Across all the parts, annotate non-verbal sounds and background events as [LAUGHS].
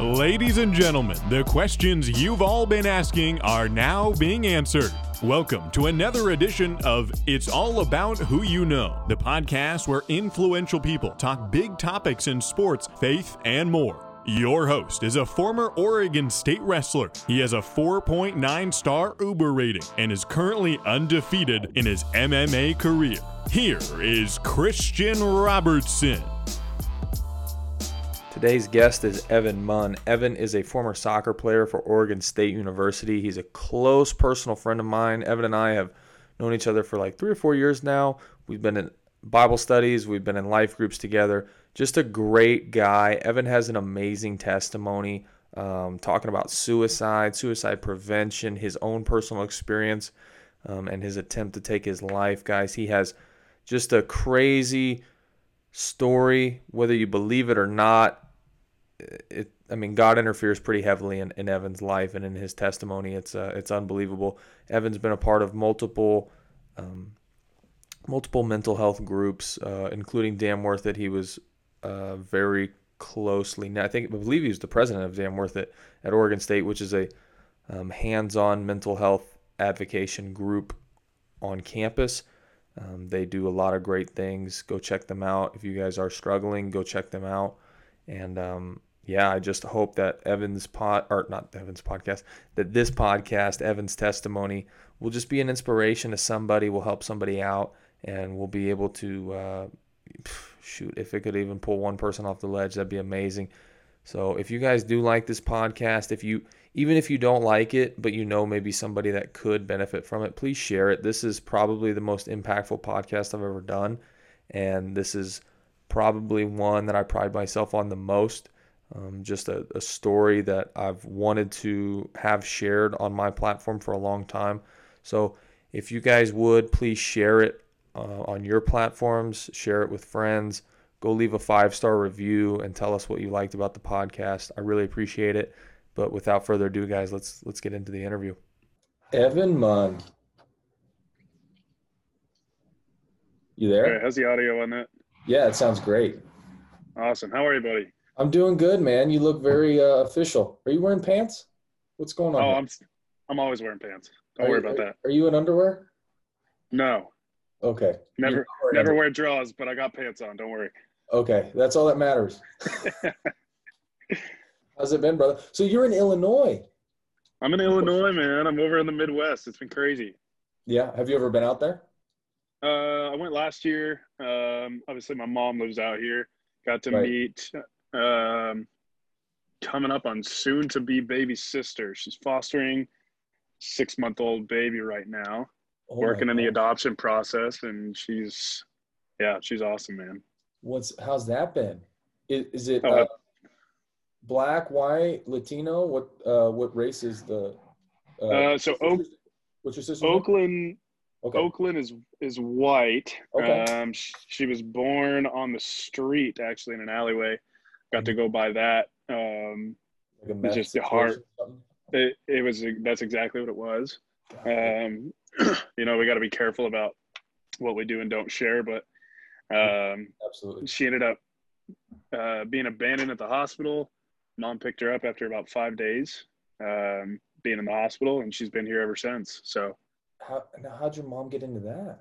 Ladies and gentlemen, the questions you've all been asking are now being answered. Welcome to another edition of It's All About Who You Know, the podcast where influential people talk big topics in sports, faith, and more. Your host is a former Oregon State wrestler. He has a 4.9 star Uber rating and is currently undefeated in his MMA career. Here is Christian Robertson. Today's guest is Evan Munn. Evan is a former soccer player for Oregon State University. He's a close personal friend of mine. Evan and I have known each other for like three or four years now. We've been in Bible studies, we've been in life groups together. Just a great guy. Evan has an amazing testimony um, talking about suicide, suicide prevention, his own personal experience, um, and his attempt to take his life. Guys, he has just a crazy story, whether you believe it or not it, I mean, God interferes pretty heavily in, in Evan's life and in his testimony. It's uh, it's unbelievable. Evan's been a part of multiple um, multiple mental health groups, uh, including Dam Worth It. He was uh, very closely. Now I think I believe he was the president of Dam Worth It at Oregon State, which is a um, hands-on mental health advocacy group on campus. Um, they do a lot of great things. Go check them out. If you guys are struggling, go check them out. And um, yeah, I just hope that Evan's pod or not Evan's podcast, that this podcast, Evan's testimony, will just be an inspiration to somebody, will help somebody out, and we'll be able to uh, shoot if it could even pull one person off the ledge, that'd be amazing. So if you guys do like this podcast, if you even if you don't like it, but you know maybe somebody that could benefit from it, please share it. This is probably the most impactful podcast I've ever done, and this is probably one that I pride myself on the most um, just a, a, story that I've wanted to have shared on my platform for a long time. So if you guys would please share it uh, on your platforms, share it with friends, go leave a five star review and tell us what you liked about the podcast. I really appreciate it. But without further ado, guys, let's let's get into the interview. Evan Munn. You there? how's the audio on that? Yeah, it sounds great. Awesome. How are you, buddy? I'm doing good, man. You look very uh, official. Are you wearing pants? What's going on? Oh, I'm I'm always wearing pants. Don't are worry you, about that. Are you in underwear? No. Okay. Never never wear drawers, but I got pants on. Don't worry. Okay, that's all that matters. [LAUGHS] How's it been, brother? So you're in Illinois. I'm in Illinois, man. I'm over in the Midwest. It's been crazy. Yeah. Have you ever been out there? Uh, I went last year. Um, obviously, my mom lives out here. Got to right. meet um, coming up on soon to be baby sister. She's fostering six month old baby right now, oh working in the adoption process, and she's yeah, she's awesome, man. What's how's that been? Is, is it oh, uh, black, white, Latino? What uh, what race is the? Uh, uh so Oak, what's your sister? Oakland. Okay. Oakland is is white. Okay. Um, she, she was born on the street, actually, in an alleyway got to go by that. Um, like just the heart. It, it was that's exactly what it was. Um, [CLEARS THROAT] you know, we got to be careful about what we do and don't share, but um, absolutely, she ended up uh, being abandoned at the hospital. Mom picked her up after about five days um, being in the hospital, and she's been here ever since. So, how now? How'd your mom get into that?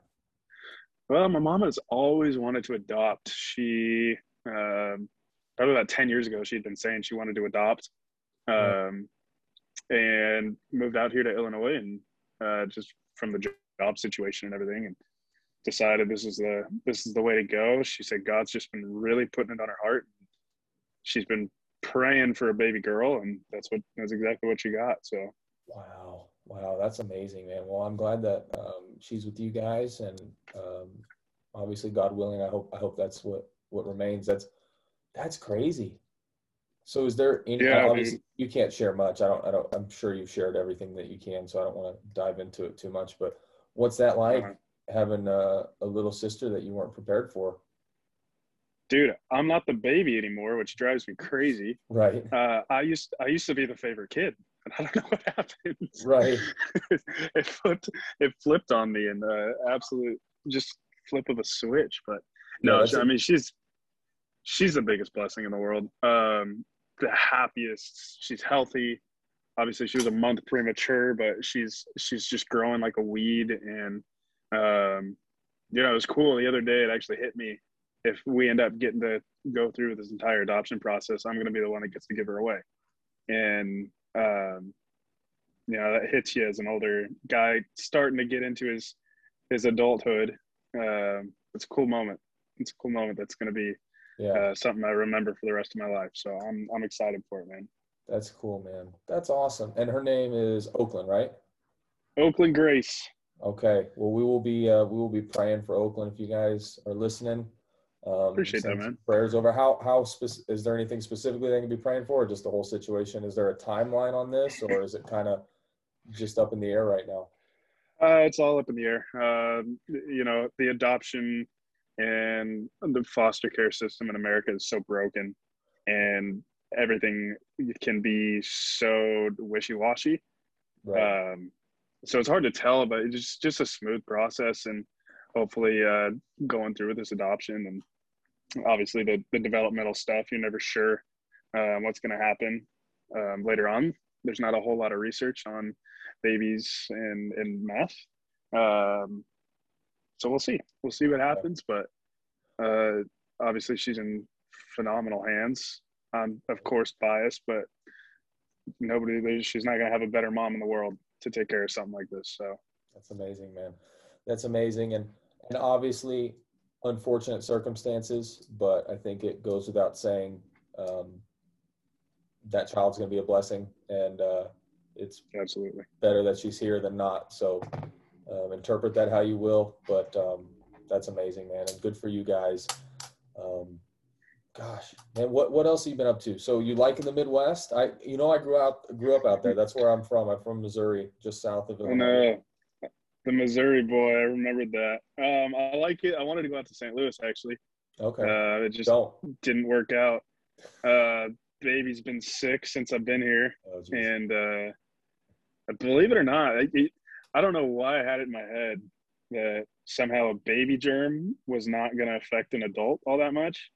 Well, my mom has always wanted to adopt. She um, probably about 10 years ago, she'd been saying she wanted to adopt um, and moved out here to Illinois and uh, just from the job situation and everything and decided this is the this is the way to go. She said God's just been really putting it on her heart. She's been praying for a baby girl and that's what that's exactly what she got. So wow. Wow, that's amazing, man. Well, I'm glad that um, she's with you guys, and um, obviously, God willing, I hope I hope that's what what remains. That's that's crazy. So is there any yeah, obviously you can't share much. I don't I don't I'm sure you've shared everything that you can, so I don't want to dive into it too much, but what's that like uh-huh. having a, a little sister that you weren't prepared for? Dude, I'm not the baby anymore, which drives me crazy. Right. Uh, I used I used to be the favorite kid, and [LAUGHS] I don't know what happened. Right. [LAUGHS] it flipped it flipped on me and uh, absolute just flip of a switch. But no, I mean she's she's the biggest blessing in the world. Um, the happiest. She's healthy. Obviously, she was a month premature, but she's she's just growing like a weed. And um, you know, it was cool. The other day, it actually hit me. If we end up getting to go through this entire adoption process, I'm going to be the one that gets to give her away. And um, you know, that hits you as an older guy starting to get into his his adulthood. Um, it's a cool moment. It's a cool moment. That's going to be Yeah. uh, something I remember for the rest of my life. So I'm I'm excited for it, man. That's cool, man. That's awesome. And her name is Oakland, right? Oakland Grace. Okay. Well, we will be uh, we will be praying for Oakland if you guys are listening. Um, Appreciate that, man. Prayers over. How how spec- is there anything specifically they can be praying for, or just the whole situation? Is there a timeline on this, or is it kind of just up in the air right now? Uh, it's all up in the air. Um, you know, the adoption and the foster care system in America is so broken, and everything can be so wishy-washy. Right. Um, so it's hard to tell, but it's just just a smooth process, and hopefully uh, going through with this adoption and obviously the the developmental stuff. You're never sure um, what's going to happen um, later on. There's not a whole lot of research on babies and and meth, um, so we'll see. We'll see what happens, but uh, obviously she's in phenomenal hands. I'm of course biased, but nobody she's not going to have a better mom in the world to take care of something like this. So That's amazing, man. That's amazing, and and obviously unfortunate circumstances, but I think it goes without saying um, that child's going to be a blessing, and uh, it's absolutely. better that she's here than not. So um, interpret that how you will, but um, that's amazing, man, and good for you guys. Um, gosh, man, what what else have you been up to? So you like in the Midwest? I you know I grew out grew up out there. That's where I'm from. I'm from Missouri, just south of Illinois. know. The Missouri boy, I remembered that. Um, I like it. I wanted to go out to St. Louis actually. Okay, Uh, it just don't. didn't work out. Uh, baby's been sick since I've been here, Oh, and uh, believe it or not, it, I don't know why I had it in my head that somehow a baby germ was not going to affect an adult all that much.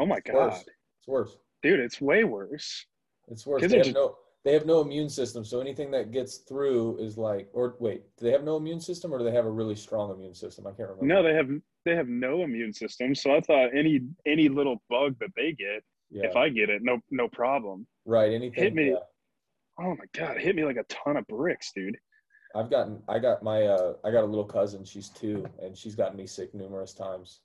Oh my It's god, worse. It's worse. dude, it's way worse. It's worse. They have just- no they have no immune system, so anything that gets through is like or wait, do they have no immune system or do they have a really strong immune system? I can't remember. No, they have they have no immune system. So I thought any any little bug that they get, yeah. if I get it, no no problem. right, anything. hit me. yeah. Oh my god, it hit me like a ton of bricks, dude. I've gotten I got my uh I got a little cousin, she's two, and she's gotten me sick numerous times.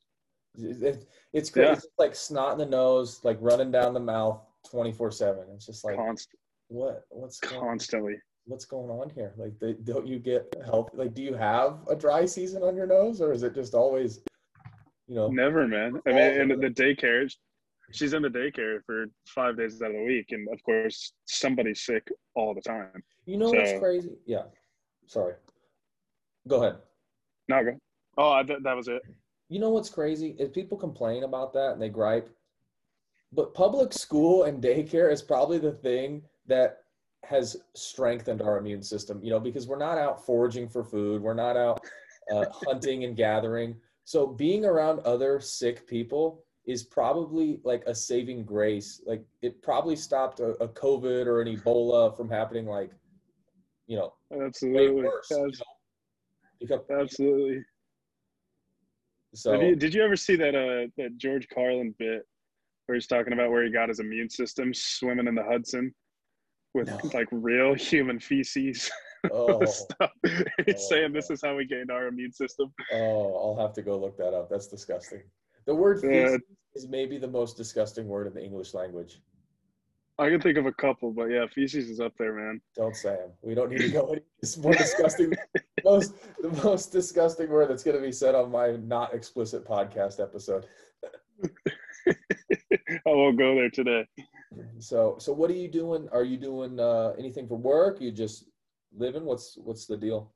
It- it- it's crazy. Yeah. It's like snot in the nose, like running down the mouth 24/7. It's just like what what's going, constantly. what's going on here? Like they, don't you get help? Like do you have a dry season on your nose or is it just always you know Never, man. I mean, in the daycare, she's in the daycare for five days out of the week, and of course, somebody's sick all the time. You know what's crazy? Yeah. Sorry. Go ahead. Not good. Oh, I, th- that was it. You know what's crazy is people complain about that and they gripe. But public school and daycare is probably the thing that has strengthened our immune system, you know, because we're not out foraging for food, we're not out uh, [LAUGHS] hunting and gathering. So being around other sick people is probably like a saving grace. Like it probably stopped a, a COVID or an Ebola from happening, like, you know, Absolutely. worse. you know? Because, Absolutely. so Have you, did you ever see that uh that George Carlin bit where he's talking about where he got his immune system swimming in the Hudson with No. like real human feces [LAUGHS] oh, stuff? [LAUGHS] He's Oh, saying this is how we gained our immune system. oh, I'll have to go look that up. That's disgusting. The word Yeah. feces is maybe the most disgusting word in the English language. I can think of a couple, but yeah, feces is up there, man. Don't say them. We don't need to go. any- It's more disgusting. [LAUGHS] most the most disgusting word that's going to be said on my not explicit podcast episode. [LAUGHS] I won't go there today. So so what are you doing? Are you doing uh, anything for work? You just living? What's what's the deal?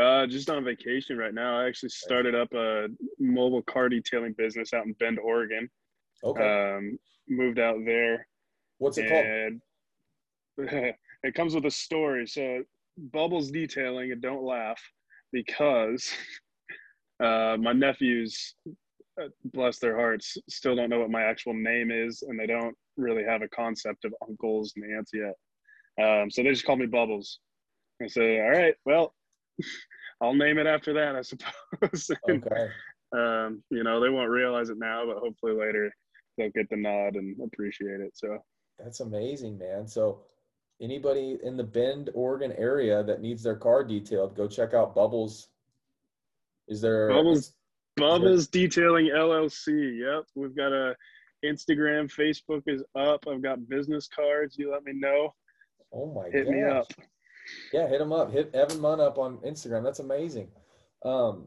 Uh, just on vacation right now. I actually started up a mobile car detailing business out in Bend, Oregon. Okay. Um, moved out there, what's it called? [LAUGHS] it comes with a story. So Bubbles Detailing, and don't laugh, because [LAUGHS] uh, my nephews uh, bless their hearts, still don't know what my actual name is, and they don't really have a concept of uncles and aunts yet. Um, so they just call me Bubbles. I say, all right, well, [LAUGHS] I'll name it after that, I suppose. and, Okay. um, you know, they won't realize it now, but hopefully later they'll get the nod and appreciate it. So That's amazing, man. So anybody in the Bend, Oregon area that needs their car detailed, go check out Bubbles. Is there Bubbles Bubbles Detailing LLC. Yep, we've got a Instagram, Facebook is up. I've got business cards. You let me know. Oh my God. Hit me up. Yeah, hit him up. Hit Evan Munn up on Instagram. That's amazing. Um,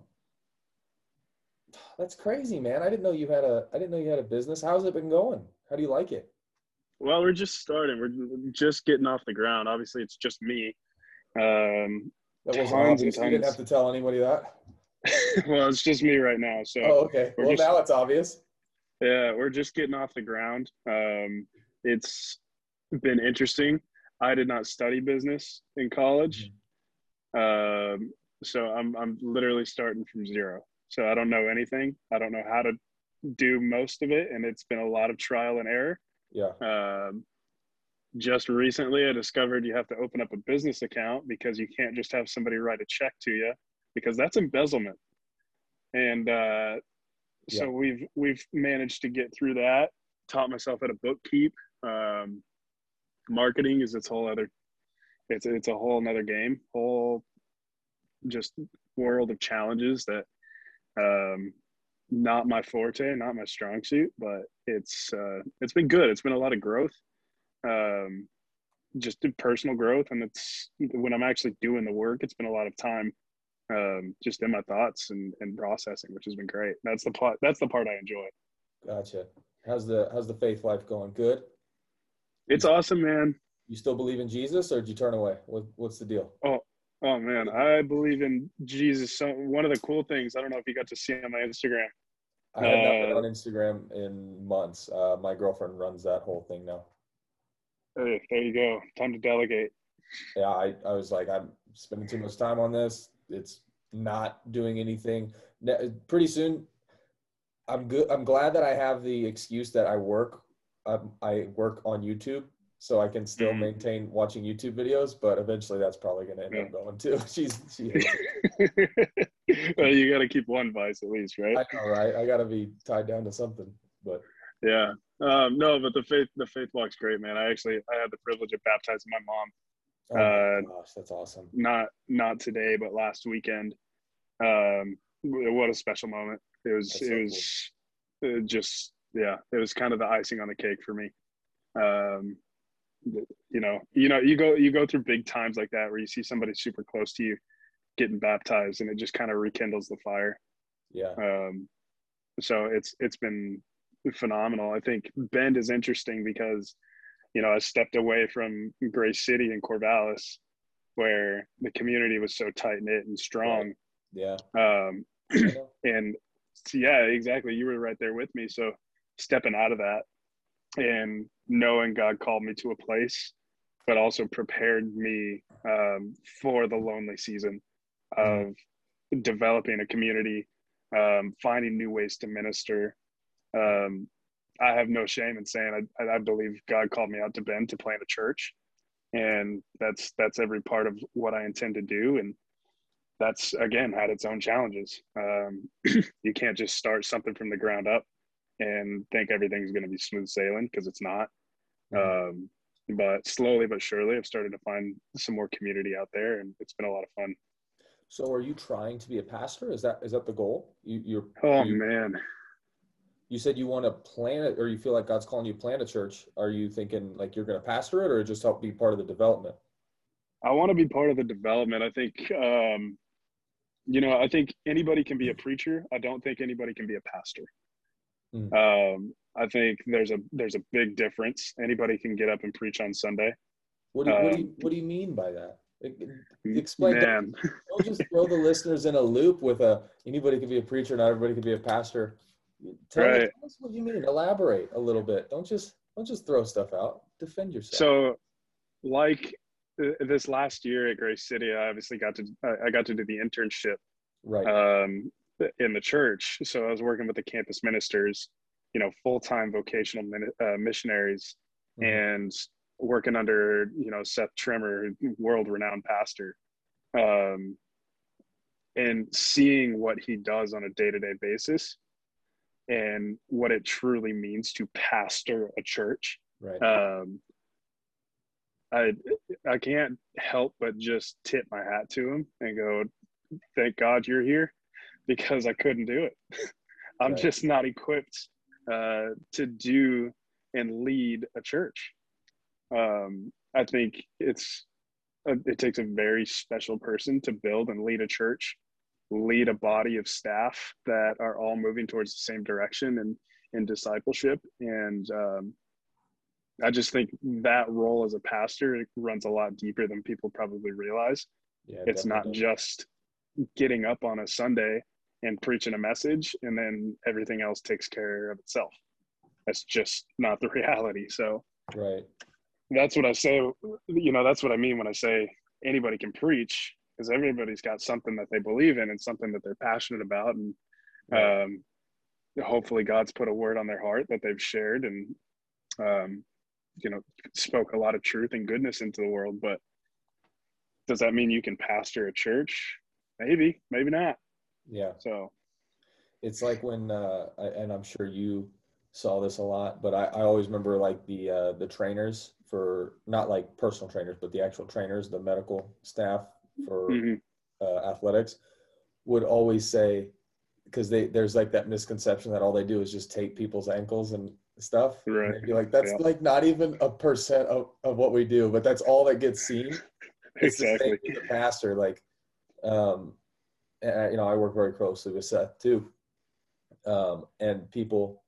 that's crazy, man. I didn't know you had a. I didn't know you had a business. How's it been going? How do you like it? Well, we're just starting. We're just getting off the ground. Obviously, it's just me. Um, That wasn't Tons and obvious. You didn't have to tell anybody that. [LAUGHS] well, it's just me right now. So Oh, okay. Well, just- now it's obvious. yeah, we're just getting off the ground. Um, it's been interesting. I did not study business in college. Um, so I'm I'm literally starting from zero. So I don't know anything. I don't know how to do most of it, and it's been a lot of trial and error. Yeah. Um, just recently, I discovered you have to open up a business account because you can't just have somebody write a check to you because that's embezzlement. And uh, so Yeah. we've we've managed to get through that. Taught myself how to bookkeep. Um, marketing is its whole other. It's it's a whole another game. Whole just world of challenges that um, not my forte, not my strong suit, but it's uh, it's been good. It's been a lot of growth, um, just personal growth, and it's when I'm actually doing the work. It's been a lot of time, um, just in my thoughts and, and processing, which has been great. That's the part. That's the part I enjoy. Gotcha. How's the How's the faith life going? Good. It's awesome, man. You still believe in Jesus, or did you turn away? What What's the deal? Oh man, I believe in Jesus. So one of the cool things I don't know if you got to see on my Instagram. I have not been Uh, on Instagram in months. Uh, my girlfriend runs that whole thing now. Hey, there you go. Time to delegate. Yeah, I, I was like, I'm spending too much time on this. It's not doing anything. Pretty soon, I'm good. I'm glad that I have the excuse that I work. Um, I work on YouTube, so I can still Mhm. maintain watching YouTube videos. But eventually, that's probably going to end Yeah. up going too. [LAUGHS] She's she. [LAUGHS] well, you got to keep one vice at least, right? I know, right? I got to be tied down to something. But Yeah. Um, no, but the faith the faith walk's great, man. I actually I had the privilege of baptizing my mom. oh my Uh, gosh, that's awesome. Not not today, but last weekend. Um, what a special moment. It was That's so it was it just yeah, it was kind of the icing on the cake for me. Um, you know, you know, you go you go through big times like that where you see somebody super close to you getting baptized, and it just kind of rekindles the fire. Yeah. Um, so it's it's been phenomenal. I think Bend is interesting because, you know, I stepped away from Grace City and Corvallis, where the community was so tight knit and strong. Yeah. Um, [CLEARS THROAT] and yeah, exactly. You were right there with me. So stepping out of that and knowing God called me to a place, but also prepared me um, for the lonely season of developing a community, um, finding new ways to minister. Um, I have no shame in saying I, I believe God called me out to Bend to plant a church, and that's that's every part of what I intend to do. And that's again had its own challenges. Um, [CLEARS THROAT] you can't just start something from the ground up and think everything's going to be smooth sailing because it's not. Um, but slowly but surely, I've started to find some more community out there, and it's been a lot of fun. So, are you trying to be a pastor? Is that is that the goal? You you're Oh you, man, you said you want to plant it, or you feel like God's calling you to plant a church. Are you thinking like you're going to pastor it, or just help be part of the development? I want to be part of the development. I think, um, you know, I think anybody can be a preacher. I don't think anybody can be a pastor. Mm. Um, I think there's a there's a big difference. Anybody can get up and preach on Sunday. What do you, what, do you Um, what do you mean by that? Explain. Don't, Man, don't just throw the listeners in a loop with a anybody can be a preacher, not everybody can be a pastor. Tell, me, tell us what you mean. Elaborate a little bit. Don't just don't just throw stuff out. Defend yourself. so like uh, this last year at Grace City, I obviously got to I I got to do the internship right. um, in the church. So I was working with the campus ministers, you know, full time vocational uh, missionaries, mm-hmm. and working under you know Seth Trimmer, world renowned pastor, um, and seeing what he does on a day to day basis, and what it truly means to pastor a church. Right. Um, I I can't help but just tip my hat to him and go, thank God you're here because I couldn't do it. [LAUGHS] I'm right. just not equipped uh, to do and lead a church. Um, I think it's a, it takes a very special person to build and lead a church, lead a body of staff that are all moving towards the same direction and in discipleship. And um, I just think that role as a pastor runs a lot deeper than people probably realize. Yeah, it's not just getting up on a Sunday and preaching a message and then everything else takes care of itself. That's just not the [LAUGHS] reality. So right. That's what I say, you know, that's what I mean when I say anybody can preach because everybody's got something that they believe in and something that they're passionate about and um, hopefully God's put a word on their heart that they've shared and um, you know spoke a lot of truth and goodness into the world but does that mean you can pastor a church maybe maybe not yeah so it's like when uh and i'm sure you saw this a lot but i, I always remember like the uh the trainers for not like personal trainers but the actual trainers the medical staff for mm-hmm. uh, athletics would always say because they there's like that misconception that all they do is just tape people's ankles and stuff. Right. And be like, that's yeah. like not even a percent of, of what we do, but that's all that gets seen. exactly. The, the pastor, like, um, and, you know, I work very closely with Seth too. Um, and people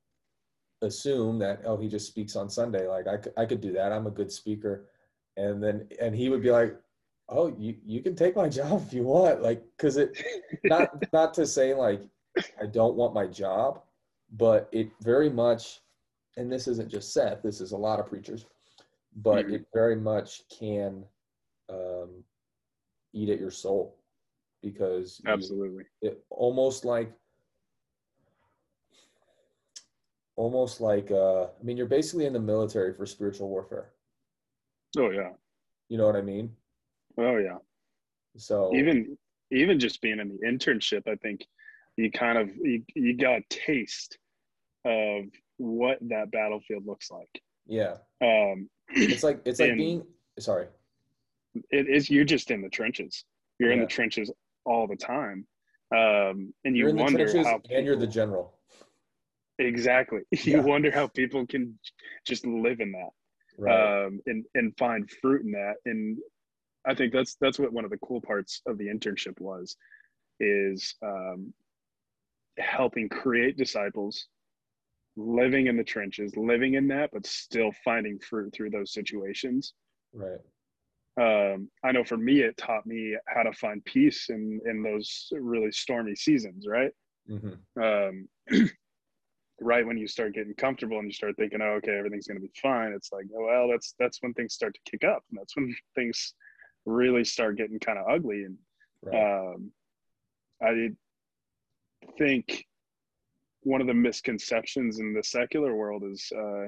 assume that, oh, he just speaks on Sunday. Like I, I could do that. I'm a good speaker. And then, and he would be like, oh, you, you can take my [LAUGHS] job if you want. Like, cause it, not, not to say like, I don't want my job, but it very much and this isn't just Seth, this is a lot of preachers, but mm-hmm. it very much can um, eat at your soul because absolutely you, it almost like almost like uh, I mean you're basically in the military for spiritual warfare. Oh yeah. You know what I mean? Oh yeah. So even even just being in the internship, I think you kind of you, you got a taste of what that battlefield looks like. Yeah. Um, it's like it's like [CLEARS THROAT] being sorry. It is you're just in the trenches. You're yeah. in the trenches all the time, um, and you wonder how people, and you're the general. Exactly. [LAUGHS] You yeah. wonder how people can just live in that, right. um, and and find fruit in that. And I think that's that's what one of the cool parts of the internship was, is um, helping create disciples living in the trenches, living in that, but still finding fruit through those situations. Right. Um, I know for me, it taught me how to find peace in in those really stormy seasons. Right. Mm-hmm. Um, [CLEARS THROAT] right when you start getting comfortable and you start thinking, oh, okay, everything's going to be fine. It's like, oh, well, that's that's when things start to kick up, and that's when [LAUGHS] things really start getting kind of ugly. And right. um, I think one of the misconceptions in the secular world is uh,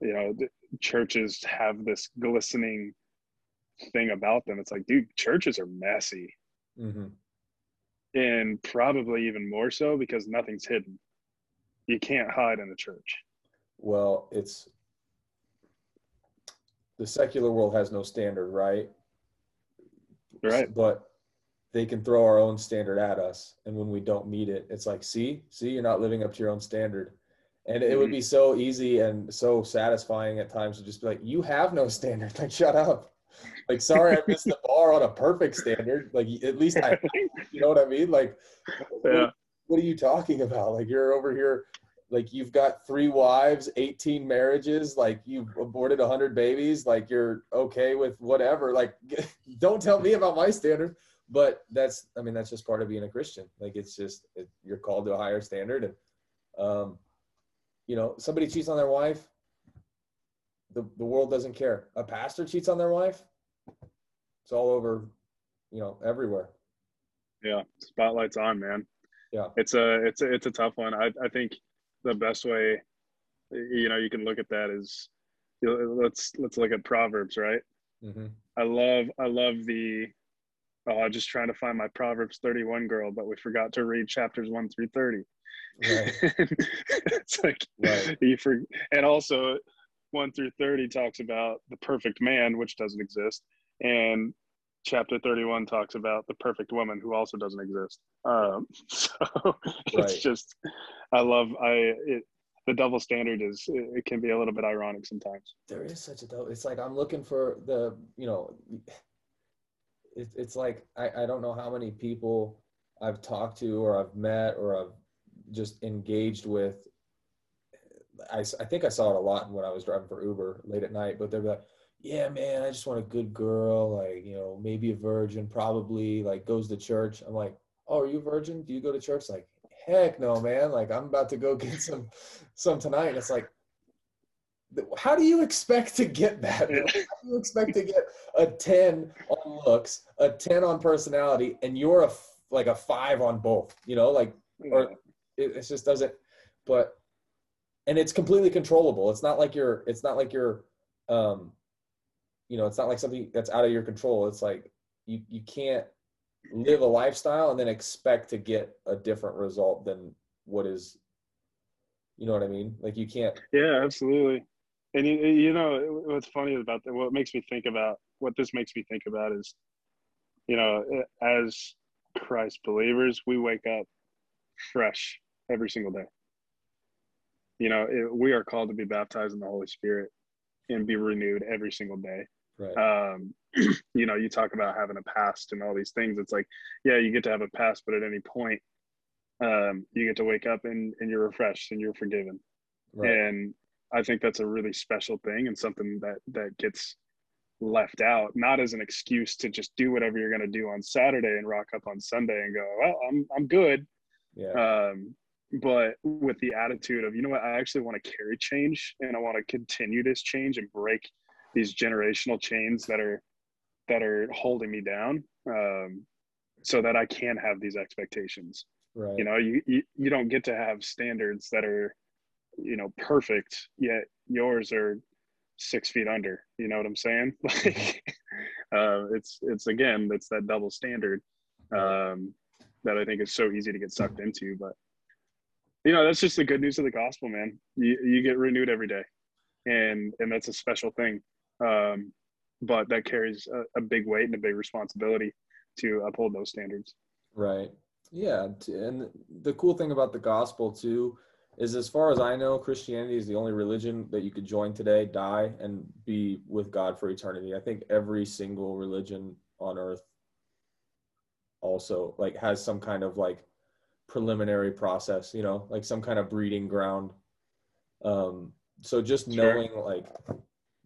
you know churches have this glistening thing about them. It's like dude churches are messy. Mm-hmm. and probably even more so because nothing's hidden. You can't hide in a church. Well it's the secular world has no standard right? Right. But they can throw our own standard at us. And when we don't meet it it's like see see you're not living up to your own standard. And it would be mm-hmm. so easy and so satisfying at times to just be like you have no standard. [LAUGHS] Like shut up like sorry i missed the bar on a perfect standard. Like at least i [LAUGHS] you know what i mean? Like yeah. what, are you talking about? Like you're over here like you've got three wives 18 marriages like you've aborted 100 babies like you're okay with whatever. Like [LAUGHS] don't tell me about my standard. But that's i mean that's just part of being a christian. Like it's just it, you're called to a higher standard. And um you know somebody cheats on their wife the, the world doesn't care. A pastor cheats on their wife it's all over you know everywhere yeah spotlight's on man Yeah. It's a it's a, it's a tough one. I I think the best way, you know, you can look at that is, let's let's look at Proverbs, right? Mm-hmm. I love I love the oh I'm just trying to find my Proverbs 31 girl, but we forgot to read chapters one through 30. Right. [LAUGHS] it's like Right. you for and also one through 30 talks about the perfect man, which doesn't exist, and chapter 31 talks about the perfect woman who also doesn't exist. Um, [LAUGHS] so it's Right. just I love I it the double standard is it, it can be a little bit ironic sometimes. there is such a double it's like i'm looking for the you know it, it's like I, I don't know how many people i've talked to or i've met or i've just engaged with I, I think i saw it a lot when i was driving for uber late at night but they're like yeah man i just want a good girl like you know maybe a virgin probably like goes to church i'm like oh are you a virgin do you go to church like heck no man like i'm about to go [LAUGHS] get some some tonight and it's like how do you expect to get that? How do you expect to get a 10 on looks, a 10 on personality, and you're a, like a five on both? You know, like Or- it, it just doesn't. But and it's completely controllable. It's not like you're. It's not like you're. Um, you know, it's not like something that's out of your control. It's like you you can't live a lifestyle and then expect to get a different result than what is. You know what I mean? Like you can't. Yeah, absolutely. And you, you know what's funny about that? What makes me think about what this makes me think about is, you know, as Christ believers, we wake up fresh every single day. You know, it, we are called to be baptized in the Holy Spirit and be renewed every single day. Right. Um, [CLEARS THROAT] you know, you talk about having a past and all these things. It's like, yeah, you get to have a past, but at any point, um, you get to wake up and, and you're refreshed and you're forgiven Right. and i think that's a really special thing and something that that gets left out not as an excuse to just do whatever you're going to do on saturday and rock up on sunday and go well i'm i'm good yeah. um but with the attitude of you know what i actually want to carry change and i want to continue this change and break these generational chains that are that are holding me down um so that i can have these expectations. Right. you know you, you you don't get to have standards that are you know perfect yet yours are six feet under. You know what i'm saying? [LAUGHS] Like uh it's it's again it's that double standard um that i think is so easy to get sucked into but you know that's just the good news of the gospel man. You you get renewed every day. And and that's a special thing um but that carries a, a big weight and a big responsibility to uphold those standards Right. Yeah. And the cool thing about the gospel, too, is as far as I know, Christianity is the only religion that you could join today, die, and be with God for eternity. I think every single religion on earth also like has some kind of like preliminary process, you know, like some kind of breeding ground. Um, so just Sure. knowing like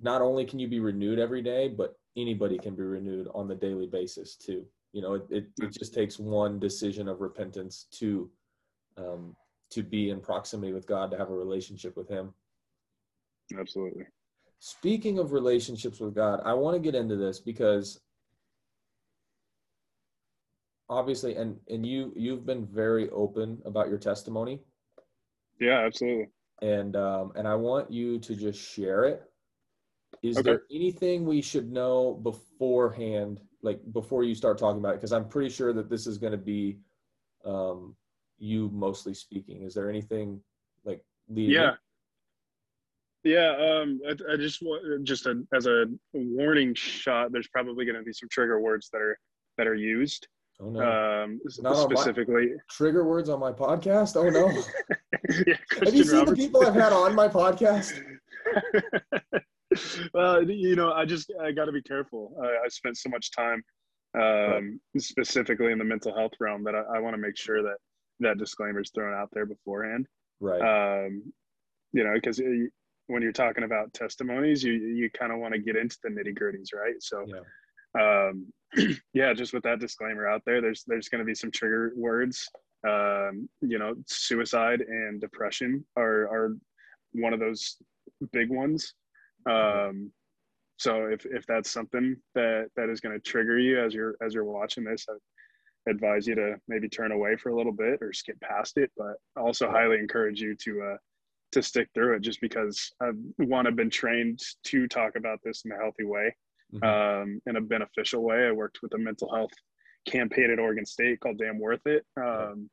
not only can you be renewed every day, but anybody can be renewed on the daily basis too. You know, it, it, it just takes one decision of repentance to um, to be in proximity with God, to have a relationship with Him. absolutely Speaking of relationships with God, I want to get into this because obviously, and and you you've been very open about your testimony, yeah absolutely and um, and I want you to just share it. Is Okay. there anything we should know beforehand, like before you start talking about it? Because I'm pretty sure that this is going to be um, you mostly speaking. Is there anything like leading? yeah yeah um i, I just want just a, as a warning shot there's probably going to be some trigger words that are that are used Oh no! um Not specifically Trigger words on my podcast? Oh no! [LAUGHS] yeah, Have you seen the people I've had on my podcast? [LAUGHS] [LAUGHS] well, you know, I just I got to be careful. I, I spent so much time, um, specifically in the mental health realm, that I, I want to make sure that that disclaimer is thrown out there beforehand. Right. Um, you know, because when you're talking about testimonies, you you kind of want to get into the nitty gritties, right? So, um, [CLEARS THROAT] yeah, just with that disclaimer out there, there's there's going to be some trigger words. Um, you know, suicide and depression are are one of those big ones. Um, so if if that's something that that is going to trigger you as you're as you're watching this, I advise you to maybe turn away for a little bit or skip past it. But also highly encourage you to uh, to stick through it, just because I've one I've been trained to talk about this in a healthy way, mm-hmm. um, in a beneficial way. I worked with a mental health campaign at Oregon State called Dam Worth It, um,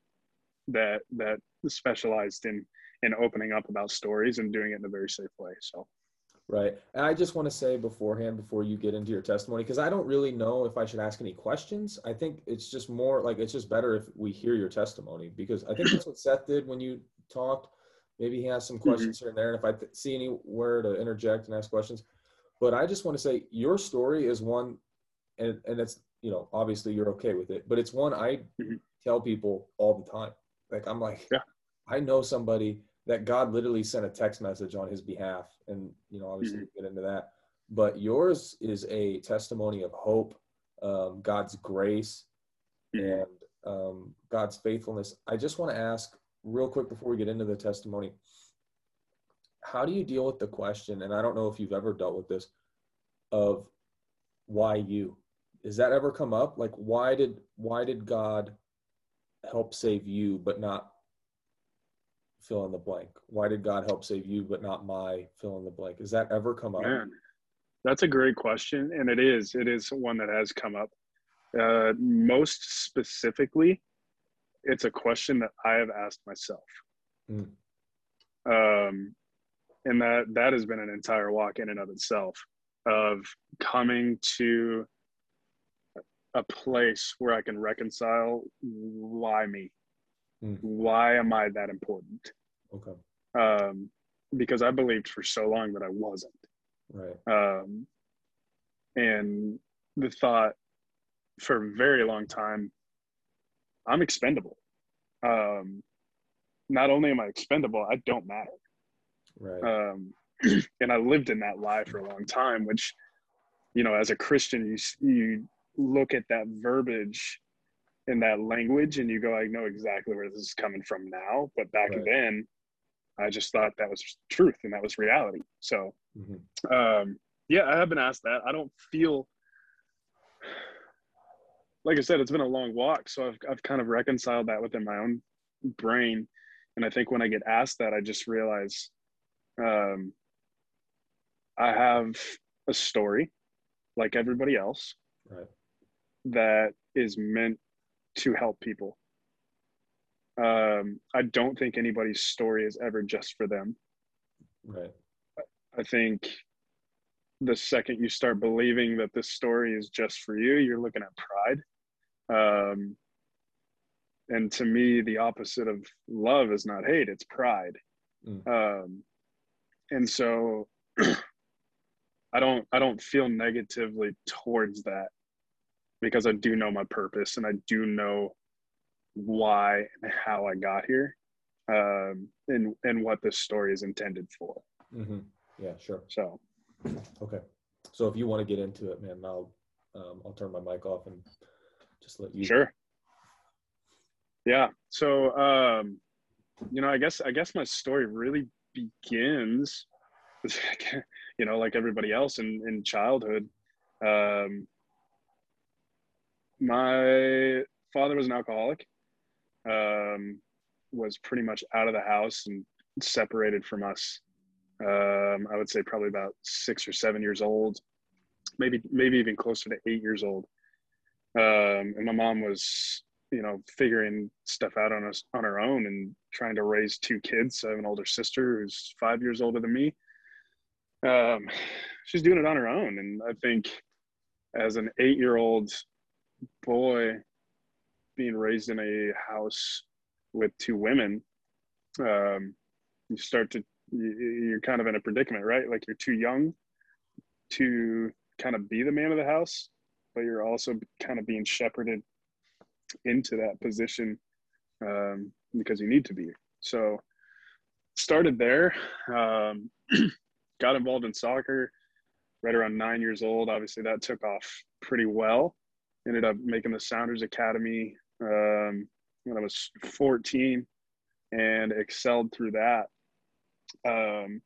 that that specialized in in opening up about stories and doing it in a very safe way. So. Right. And I just want to say beforehand, before you get into your testimony, because I don't really know if I should ask any questions. I think it's just more like it's just better if we hear your testimony because I think that's what Seth did when you talked. Maybe he has some mm-hmm. questions mm-hmm. here and there. And if I th- see anywhere to interject and ask questions, but I just want to say your story is one, and, and it's, you know, obviously you're okay with it, but it's one I mm-hmm. tell people all the time. Like, I'm like, yeah. I know somebody that God literally sent a text message on his behalf. And, you know, obviously mm-hmm. get into that. But yours is a testimony of hope, um, God's grace, mm-hmm. and um, God's faithfulness. I just want to ask real quick before we get into the testimony how do you deal with the question and i don't know if you've ever dealt with this of why you does that ever come up like why did why did god help save you but not fill in the blank? Why did God help save you but not my fill in the blank? Has that ever come up? Man, that's a great question. And it is. It is one that has come up. Uh, most specifically, it's a question that I have asked myself. Mm. Um, and that that has been an entire walk in and of itself of coming to a place where I can reconcile why me Mm. Why am I that important? Okay. Um, because I believed for so long that I wasn't. Right. Um, and the thought for a very long time, I'm expendable. Um, not only am I expendable, I don't matter. Right. Um, [CLEARS THROAT] and I lived in that lie for a long time, which, you know, as a Christian, you you look at that verbiage in that language and you go i know exactly where this is coming from now but back right. then i just thought that was truth and that was reality so mm-hmm. um, yeah i have been asked that i don't feel like i said it's been a long walk so i've, I've kind of reconciled that within my own brain and i think when i get asked that i just realize um, i have a story like everybody else right. that is meant to help people. Um, I don't think anybody's story is ever just for them. Right. I think the second you start believing that this story is just for you, you're looking at pride. Um, and to me, the opposite of love is not hate; it's pride. Mm. Um, and so, [CLEARS THROAT] I don't I don't feel negatively towards that because I do know my purpose and I do know why and how I got here um, and and what this story is intended for. Mm-hmm. Yeah, sure. So, okay. So if you want to get into it, man, I'll um, I'll turn my mic off and just let you. Sure. Yeah. So, um, you know, I guess I guess my story really begins, [LAUGHS] you know, like everybody else in in childhood. Um, my father was an alcoholic um, was pretty much out of the house and separated from us um, i would say probably about six or seven years old maybe maybe even closer to eight years old. Um, and my mom was you know figuring stuff out on us on her own and trying to raise two kids. I have an older sister who's five years older than me. Um, she's doing it on her own. And i think as an eight year old boy being raised in a house with two women um, you start to you're kind of in a predicament right? Like you're too young to kind of be the man of the house but you're also kind of being shepherded into that position um, because you need to be. So started there um, [CLEARS THROAT] got involved in soccer right around nine years old. Obviously that took off pretty well ended up making the Sounders Academy um, when I was 14 and excelled through that. Um,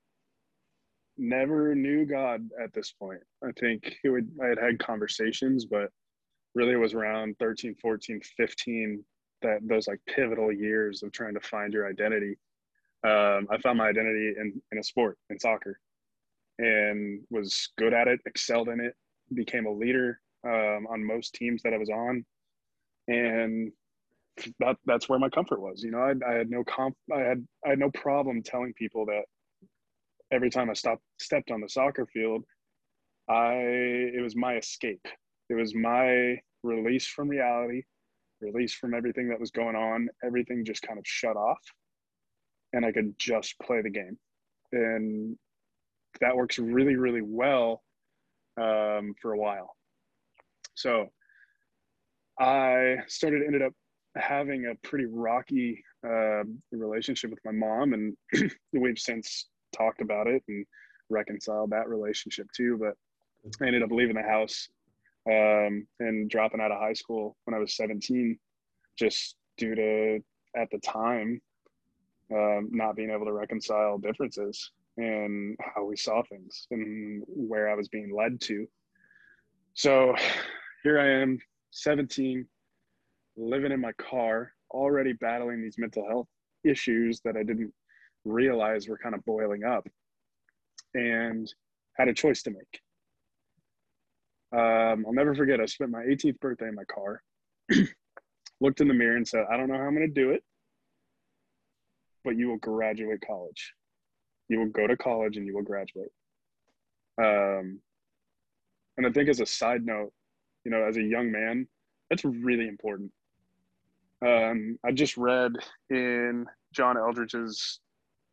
never knew God at this point. I think it would, I had had conversations, but really it was around 13, 14, 15 that those like pivotal years of trying to find your identity. Um, I found my identity in, in a sport, in soccer, and was good at it, excelled in it, became a leader um, on most teams that I was on. And that that's where my comfort was. You know, I, I had no comp, I had I had no problem telling people that every time I stopped stepped on the soccer field, I it was my escape. It was my release from reality, release from everything that was going on. Everything just kind of shut off, and I could just play the game, and that works really really well um, for a while. So I started ended up having a pretty rocky uh, relationship with my mom, and [CLEARS THROAT] we've since talked about it and reconciled that relationship too. But I ended up leaving the house um, and dropping out of high school when I was 17, just due to at the time um, not being able to reconcile differences and how we saw things and where I was being led to. So here I am, 17, living in my car, already battling these mental health issues that I didn't realize were kind of boiling up and had a choice to make. Um, I'll never forget, I spent my 18th birthday in my car, [CLEARS THROAT] looked in the mirror and said, I don't know how I'm going to do it, but you will graduate college. You will go to college and you will graduate. Um, and I think as a side note, you know, as a young man, that's really important. Um, I just read in John Eldredge's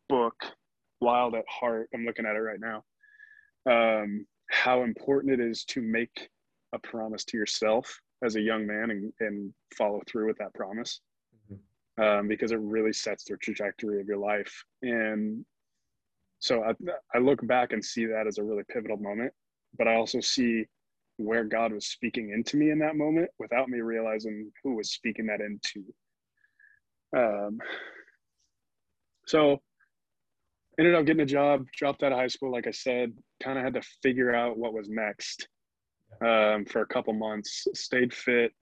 book, Wild at Heart. I'm looking at it right now. Um, how important it is to make a promise to yourself as a young man and, and follow through with that promise mm-hmm. um, because it really sets the trajectory of your life. And so I, I look back and see that as a really pivotal moment, but I also see where God was speaking into me in that moment without me realizing who was speaking that into. Um, so ended up getting a job, dropped out of high school, like I said, kind of had to figure out what was next um, for a couple months, stayed fit,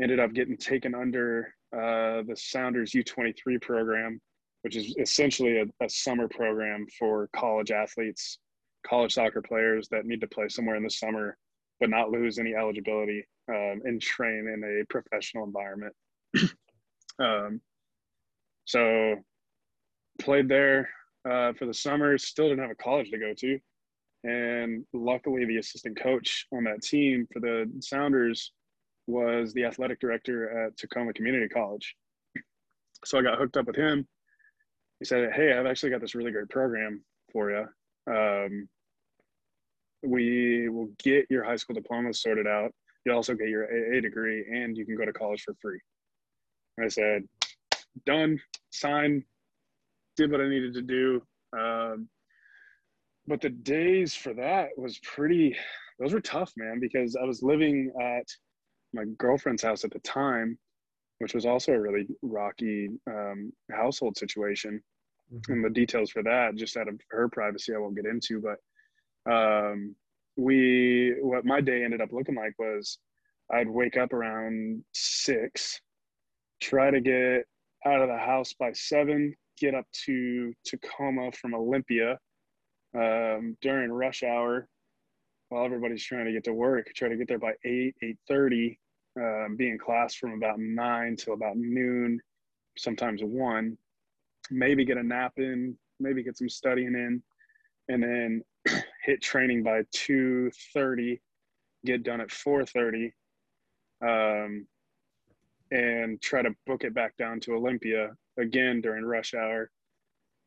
ended up getting taken under uh, the Sounders U23 program, which is essentially a, a summer program for college athletes, college soccer players that need to play somewhere in the summer but not lose any eligibility um, and train in a professional environment. [CLEARS THROAT] um, so played there uh, for the summer. Still didn't have a college to go to, and luckily the assistant coach on that team for the Sounders was the athletic director at Tacoma Community College. [CLEARS THROAT] So I got hooked up with him. He said, "Hey, I've actually got this really great program for you. Um, we will get your high school diploma sorted out. You also get your AA degree, and you can go to college for free." I said, "Done. Sign did what I needed to do. Um, but the days for that was pretty, those were tough, man, because I was living at my girlfriend's house at the time, which was also a really rocky um, household situation. Mm-hmm. And the details for that, just out of her privacy, I won't get into. But um, we, what my day ended up looking like was I'd wake up around six, try to get out of the house by seven, get up to Tacoma from Olympia um, during rush hour while everybody's trying to get to work. Try to get there by eight, eight thirty. Um, be in class from about nine till about noon, sometimes one. Maybe get a nap in, maybe get some studying in, and then [CLEARS THROAT] hit training by two thirty. Get done at four thirty. Um, and try to book it back down to Olympia again during rush hour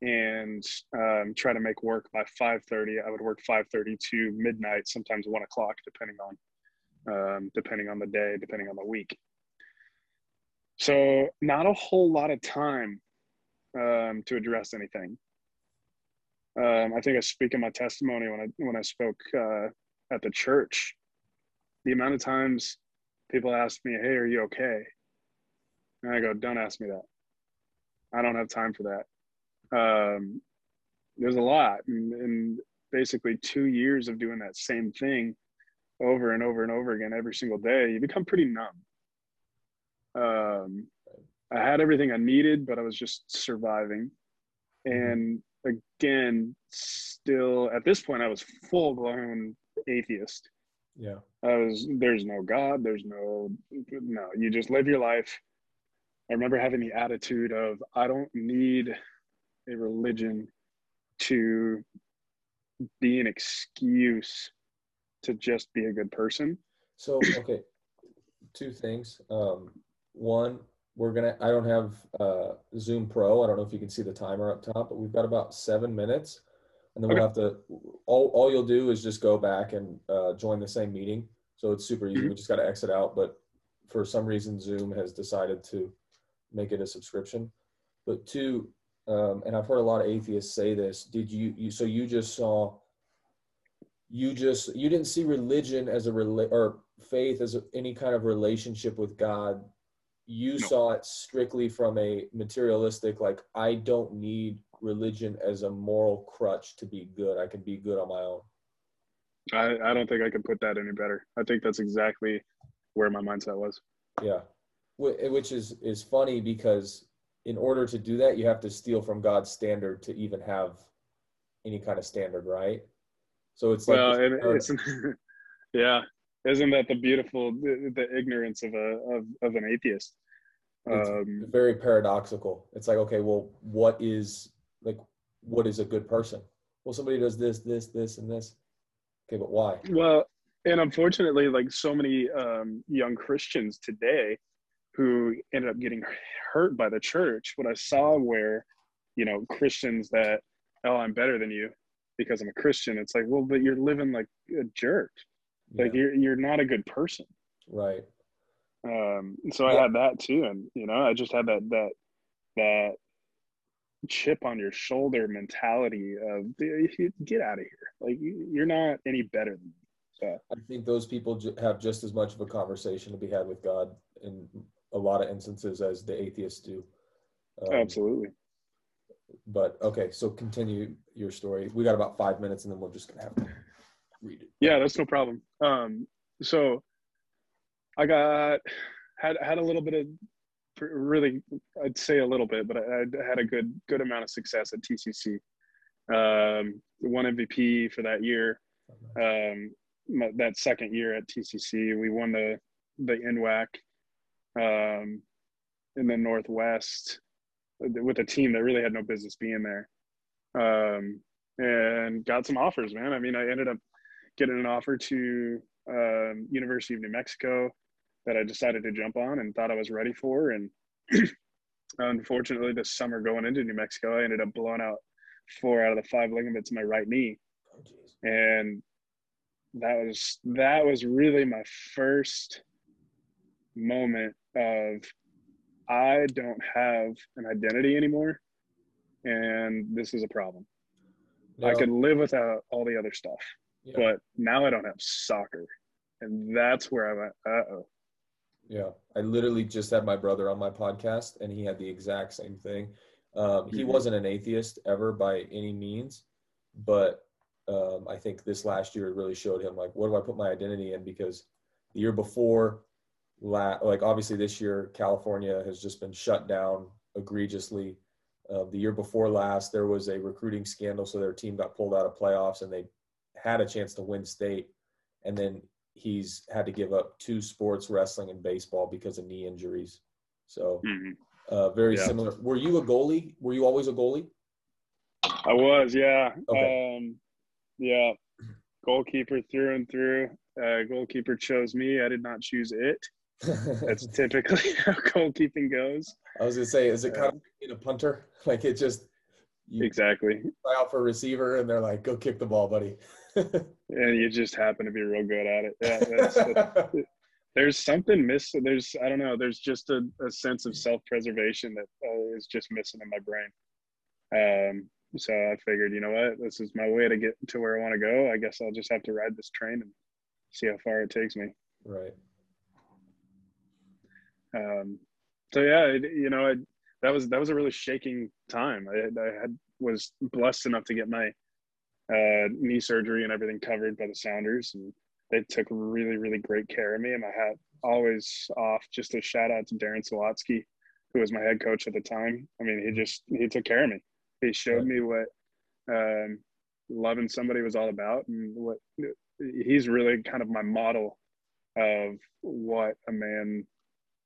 and um, try to make work by 5.30 i would work 5.30 to midnight sometimes 1 o'clock depending on um, depending on the day depending on the week so not a whole lot of time um, to address anything um, i think i speak in my testimony when i when i spoke uh, at the church the amount of times people ask me hey are you okay and i go don't ask me that I don't have time for that. Um, there's a lot, and, and, basically two years of doing that same thing over and over and over again every single day, you become pretty numb. Um, I had everything I needed, but I was just surviving. And again, still at this point, I was full blown atheist. Yeah. I was, there's no God, there's no, no, you just live your life. I remember having the attitude of, I don't need a religion to be an excuse to just be a good person. So okay, two things. Um, one, we're gonna. I don't have uh, Zoom Pro. I don't know if you can see the timer up top, but we've got about seven minutes, and then we'll have to. All all you'll do is just go back and uh, join the same meeting. So it's super easy. We just got to exit out. But for some reason, Zoom has decided to make it a subscription. But two, um, and I've heard a lot of atheists say this. Did you, you so you just saw you just you didn't see religion as a rela- or faith as a, any kind of relationship with God. You No. saw it strictly from a materialistic like I don't need religion as a moral crutch to be good. I can be good on my own. I, I don't think I could put that any better. I think that's exactly where my mindset was. Yeah, eh, which is is funny because in order to do that, you have to steal from God's standard to even have any kind of standard, right? So it's like well, and [LAUGHS] it's [LAUGHS] yeah, isn't that the beautiful the, the ignorance of a of, of an atheist? It's Um, very paradoxical. It's like, okay, well, what is like what is a good person? Well, somebody does this, this, this, and this. Okay, but why? well, and unfortunately, like so many um, young Christians today, who ended up getting hurt by the church. What I saw where, you know, Christians that oh, I'm better than you because I'm a Christian. It's like, well, but you're living like a jerk. Like Yeah, you're you're not a good person. right. um so i had that too and you know i just had that that that chip on your shoulder mentality of "Dude, get out of here like you- you're not any better than me so I think those people have just as much of a conversation to be had with God in a lot of instances as the atheists do. Um, absolutely But okay, so continue your story. We got about five minutes, and then we're just gonna have to read it. yeah that's no problem um so i got had had a little bit of really i'd say a little bit but i, I had a good good amount of success at tcc um one mvp for that year um, my, that second year at TCC. We won the the NWAC um, in the Northwest with a team that really had no business being there, um, and got some offers. Man, I mean, I ended up getting an offer to um, University of New Mexico that I decided to jump on and thought I was ready for. And [CLEARS THROAT] unfortunately, this summer going into New Mexico, I ended up blowing out four out of the five ligaments in my right knee Oh, and that was that was really my first moment of I don't have an identity anymore and this is a problem. I could live without all the other stuff, yeah, but now I don't have soccer. And that's where I went, uh-oh. yeah. I literally just had my brother on my podcast, and he had the exact same thing. Um, he Mhm. wasn't an atheist ever by any means, but um, I think this last year really showed him like, what do I put my identity in? Because the year before, la- like obviously this year, California has just been shut down egregiously. Uh, the year before last, there was a recruiting scandal, so their team got pulled out of playoffs, and they had a chance to win state. And then he's had to give up two sports, wrestling and baseball, because of knee injuries. So uh, very Yeah. similar. Were you a goalie? Were you always a goalie? I was, yeah. Okay. Um, yeah. Goalkeeper through and through. Uh, goalkeeper chose me. I did not choose it. [LAUGHS] That's typically [LAUGHS] how goalkeeping goes. I was gonna say, is it kind of being a punter? [LAUGHS] Like it just you Exactly. try out for a receiver and they're like, "Go kick the ball, buddy." [LAUGHS] and you just happen to be real good at it. Yeah, that's, that's, [LAUGHS] there's something missing. There's I don't know. There's just a, a sense of self preservation that uh, is just missing in my brain. Um, so I figured, you know what, this is my way to get to where I want to go. I guess I'll just have to ride this train and see how far it takes me. right. Um, so yeah, it, you know, it, that was that was a really shaking time. I, I had was blessed enough to get my uh, knee surgery and everything covered by the Sounders, and they took really, really great care of me. And my hat always off. Just a shout out to Darren Sawatzky, who was my head coach at the time. I mean, he just he took care of me. He showed me what um, loving somebody was all about, and what he's really kind of my model of what a man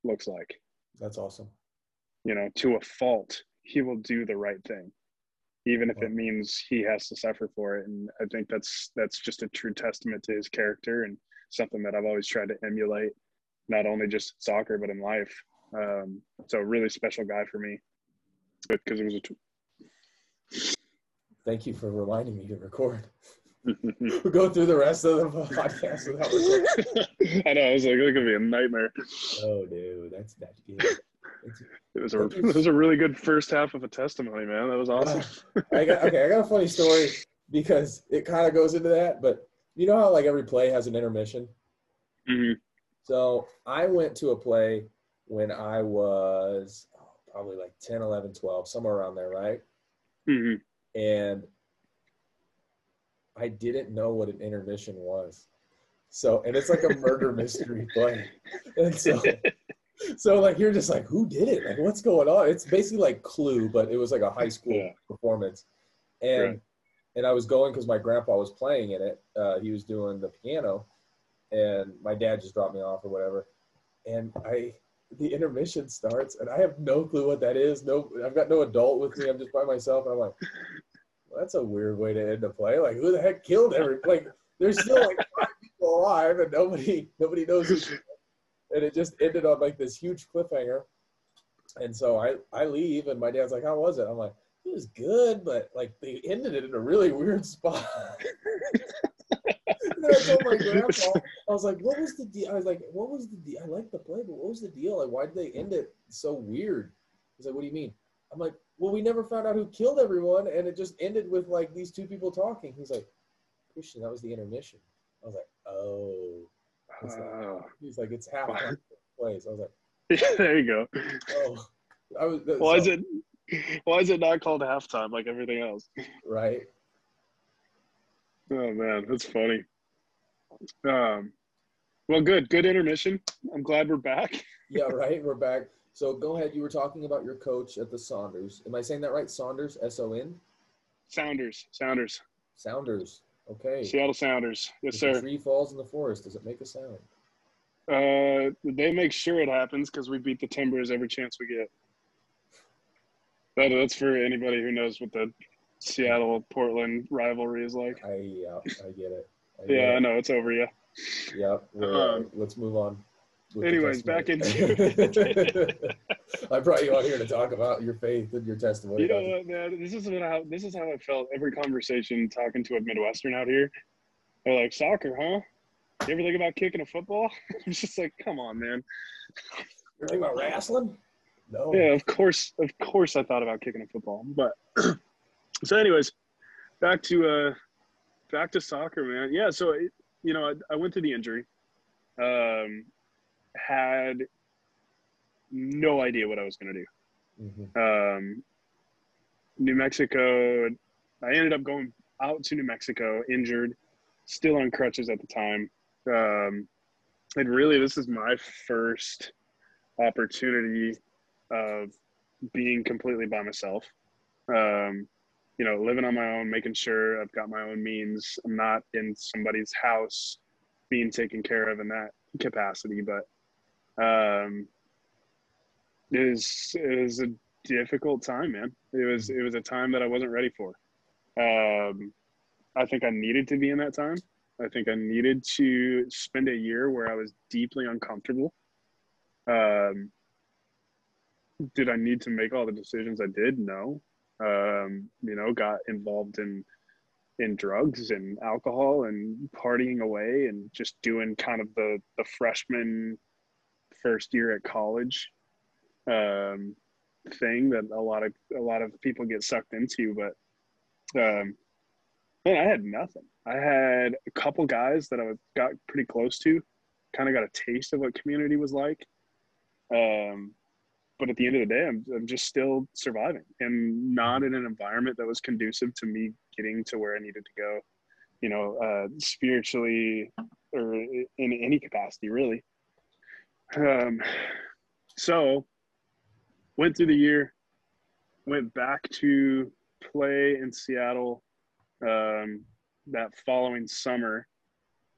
looks like. That's awesome. You know, to a fault, he will do the right thing even if it means he has to suffer for it. And I think that's that's just a true testament to his character and something that I've always tried to emulate, not only just soccer but in life. Um, so a really special guy for me because it was a. T- Thank you for reminding me to record. [LAUGHS] we'll go through the rest of the podcast without recording. [LAUGHS] I know. I was like, it's gonna be a nightmare. Oh, dude, that's not good. [LAUGHS] It was a [LAUGHS] it was a really good first half of a testimony, man. That was awesome. I got okay. I got a funny story [LAUGHS] because it kind of goes into that. But you know how like every play has an intermission. Mm-hmm. So I went to a play when I was oh, probably like 10, 11, 12, somewhere around there, right? Mm-hmm. And I didn't know what an intermission was. So, and it's like a murder mystery play. And so so like you're just like who did it? Like what's going on? It's basically like clue but it was like a high school yeah. performance. And right. and i was going because my grandpa was playing in it. Uh, he was doing the piano and my dad just dropped me off or whatever. And i the intermission starts and i have no clue what that is. No i've got no adult with me. I'm just by myself and i'm like well, that's a weird way to end a play. Like who the heck killed every like there's still like five people alive and nobody nobody knows and it just ended on like this huge cliffhanger. And so I I leave, and my dad's like, "How was it?" I'm like, "It was good, but like they ended it in a really [LAUGHS] weird spot." and then I told my [LAUGHS] grandpa, I was like, "What was the deal?" I was like, "What was the deal? I like the play, but what was the deal? Like, why did they end it so weird?" He's like, "What do you mean?" I'm like, "Well, we never found out who killed everyone, and it just ended with like these two people talking." He's like, "Christian, that was the intermission." I was like, "Oh." Uh, he's like, it's half plays. I was like, yeah, [LAUGHS] there you go. Oh, I was. Why so, is it? Why is it not called halftime like everything else? Right. Oh man, that's funny. Um, well, good, good intermission. I'm glad we're back. [LAUGHS] yeah, right. We're back. So go ahead. You were talking about your coach at the Saunders. Am I saying that right? Saunders, S O N. Sounders, Sounders. Sounders. Okay. Seattle Sounders. Yes, if sir. Tree falls in the forest. Does it make a sound? Uh, they make sure it happens because we beat the Timbers every chance we get. That, that's for anybody who knows what the Seattle Portland rivalry is like. I yeah, I get it. I get yeah, it. I know it's over. Yeah. Yep. Um, let's move on. Anyways, back into [LAUGHS] I brought you on here to talk about your faith and your testimony. You know what, man? This is how this is how I felt every conversation talking to a Midwestern out here. They're like, soccer, huh? You ever think about kicking a football? [LAUGHS] I'm just like, come on, man. You think about wrestling? No. Yeah, of course, of course, I thought about kicking a football, but [CLEARS THROAT] so, anyways, back to uh, back to soccer, man. Yeah, so you know, I, I went through the injury. Um, had no idea what I was going to do. Mm-hmm. Um, New Mexico, I ended up going out to New Mexico injured, still on crutches at the time. Um, and really, this is my first opportunity of being completely by myself. Um, you know, living on my own, making sure I've got my own means. I'm not in somebody's house being taken care of in that capacity, but um, it was it was a difficult time, man. It was it was a time that I wasn't ready for. Um, I think I needed to be in that time. I think I needed to spend a year where I was deeply uncomfortable. Um, did I need to make all the decisions I did? No. Um, you know, got involved in in drugs and alcohol and partying away and just doing kind of the the freshman first year at college um, thing that a lot of a lot of people get sucked into. But um, man, I had nothing. I had a couple guys that I got pretty close to, kind of got a taste of what community was like. Um, but at the end of the day, I'm, I'm just still surviving and not in an environment that was conducive to me getting to where I needed to go. You know, uh, spiritually, or in any capacity really. Um, so went through the year, went back to play in Seattle um, that following summer,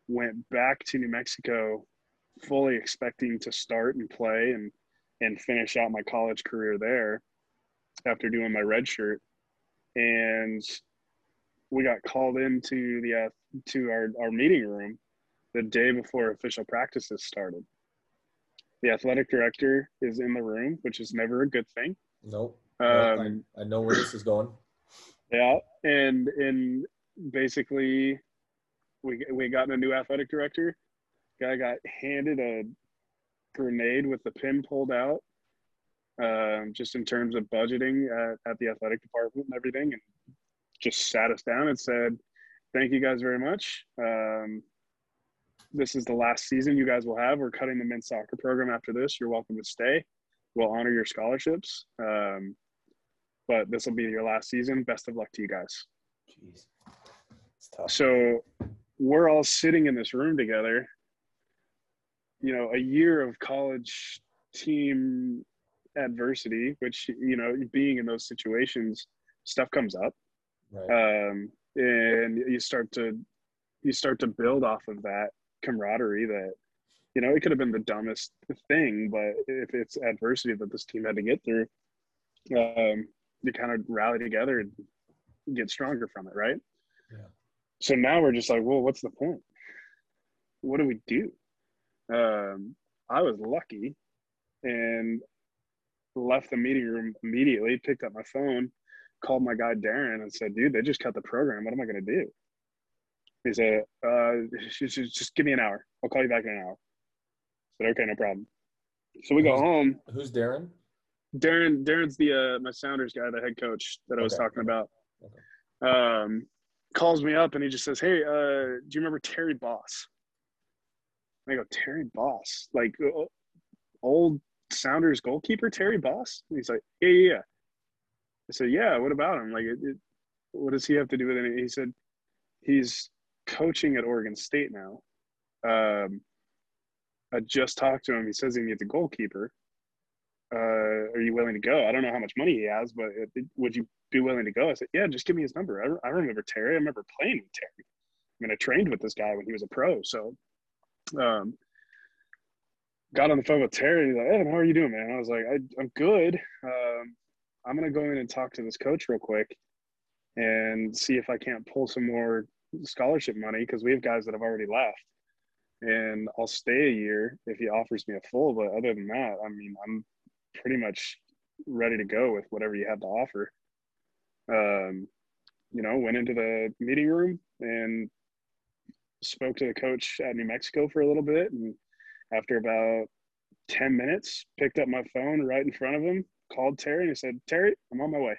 went back to New Mexico fully expecting to start and play and and finish out my college career there after doing my red shirt. And we got called into the uh, to our, our meeting room the day before official practices started the athletic director is in the room which is never a good thing. Nope. Um, I, I know where this is going. Yeah and and basically we we got a new athletic director. Guy got handed a grenade with the pin pulled out um, just in terms of budgeting at, at the athletic department and everything and just sat us down and said thank you guys very much. Um, this is the last season you guys will have. We're cutting the men's soccer program after this. You're welcome to stay. We'll honor your scholarships. Um, but this will be your last season. Best of luck to you guys. Jeez. It's tough. so we're all sitting in this room together. You know a year of college team adversity which you know being in those situations stuff comes up. Right. um, and you start to you start to build off of that camaraderie that you know it could have been the dumbest thing but if it's adversity that this team had to get through um, you kind of rally together and get stronger from it right Yeah. so now we're just like well what's the point what do we do um, I was lucky and left the meeting room immediately, picked up my phone, called my guy Darren and said, dude, they just cut the program. What am I going to do? He said, uh, just, just give me an hour. I'll call you back in an hour. I said, okay, no problem. So we go Who's- home. Who's Darren? Darren, Darren's the uh, my Sounders guy, the head coach that I was Okay. talking about. Um, calls me up and he just says, "Hey, uh, do you remember Terry Boss?" And I go, "Terry Boss, like uh, old Sounders goalkeeper Terry Boss?" And he's like, "Yeah, yeah, yeah." I said, "Yeah, what about him? Like, it, it, what does he have to do with it?" He said, "He's coaching at Oregon State now." Um, I just talked to him. He says he needs a goalkeeper uh, are you willing to go? I don't know how much money he has, but it, would you be willing to go? I said, yeah, just give me his number. I, I remember Terry. I remember playing with Terry. I mean, I trained with this guy when he was a pro. So, um, got on the phone with Terry. He's like, Evan, how are you doing, man? I was like, I, I'm good. Um, I'm going to go in and talk to this coach real quick and see if I can't pull some more scholarship money because we have guys that have already left. And I'll stay a year if he offers me a full. But other than that, I mean, I'm pretty much ready to go with whatever you have to offer. Um, you know, went into the meeting room and spoke to the coach at New Mexico for a little bit. And after about 10 minutes, picked up my phone right in front of him, called Terry, and he said, Terry, I'm on my way.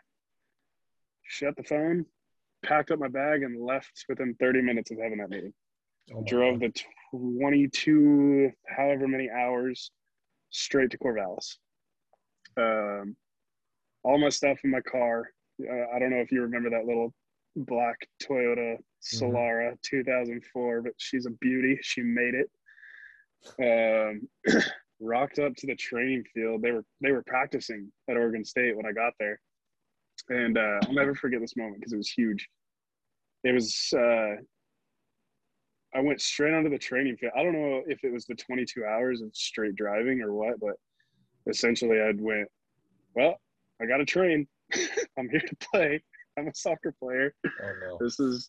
Shut the phone, packed up my bag, and left within 30 minutes of having that meeting. Oh Drove God. the 22, however many hours, straight to Corvallis um, all my stuff in my car. Uh, I don't know if you remember that little black Toyota Solara 2004, but she's a beauty. She made it. Um, [CLEARS THROAT] rocked up to the training field. They were they were practicing at Oregon State when I got there, and uh, I'll never forget this moment because it was huge. It was. Uh, I went straight onto the training field. I don't know if it was the 22 hours of straight driving or what, but essentially I went, well, I got to train. [LAUGHS] I'm here to play. I'm a soccer player. Oh no. This is,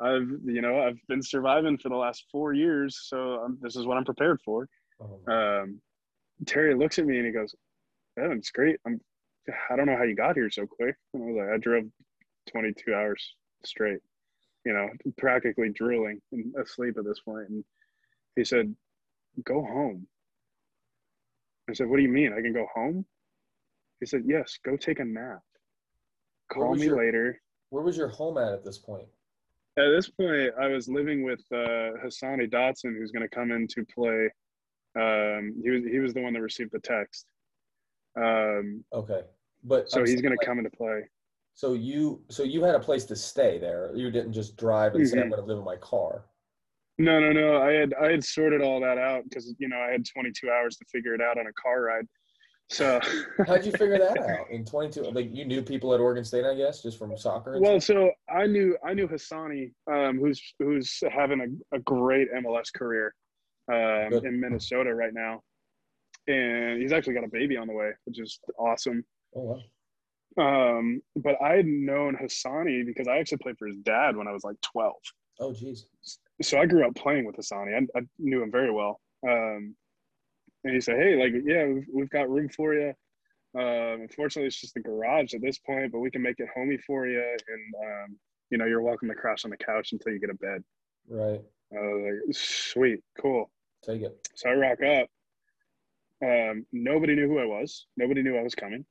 I've, you know, I've been surviving for the last four years. So um, this is what I'm prepared for. Oh, Um, Terry looks at me and he goes, it's great. I'm, [SIGHS] I don't know how you got here so quick. And I was like, I drove 22 hours straight, you know, practically drooling and asleep at this point. And he said, go home. I said, what do you mean? I can go home? He said, yes, go take a nap. Call me your- later. Where was your home at at this point? At this point, I was living with uh, Hassani Dotson, who's going to come in to play. Um, he was he was the one that received the text. Um, Okay, but so I'm he's going like, to come into play. So you so you had a place to stay there. You didn't just drive and say I'm Mhm. going to live in my car. No, no, no. I had I had sorted all that out because you know I had 22 hours to figure it out on a car ride. So [LAUGHS] how'd you figure that [LAUGHS] out in 22? Like you knew people at Oregon State, I guess, just from soccer. well, so I knew I knew Hassani, um, who's who's having a, a great MLS career um, in Minnesota right now, and he's actually got a baby on the way, which is awesome. Oh, wow. Um, but I had known Hassani because I actually played for his dad when I was like 12. Oh, geez. So I grew up playing with Hassani. I, I knew him very well. Um, and he said, "Hey, like, yeah, we've, we've got room for you. Um, unfortunately, it's just the garage at this point, but we can make it homey for you. And um, you know, you're welcome to crash on the couch until you get a bed." Right. I was like, "Sweet, cool." Take it. So I rock up. Um, nobody knew who I was. Nobody knew I was coming.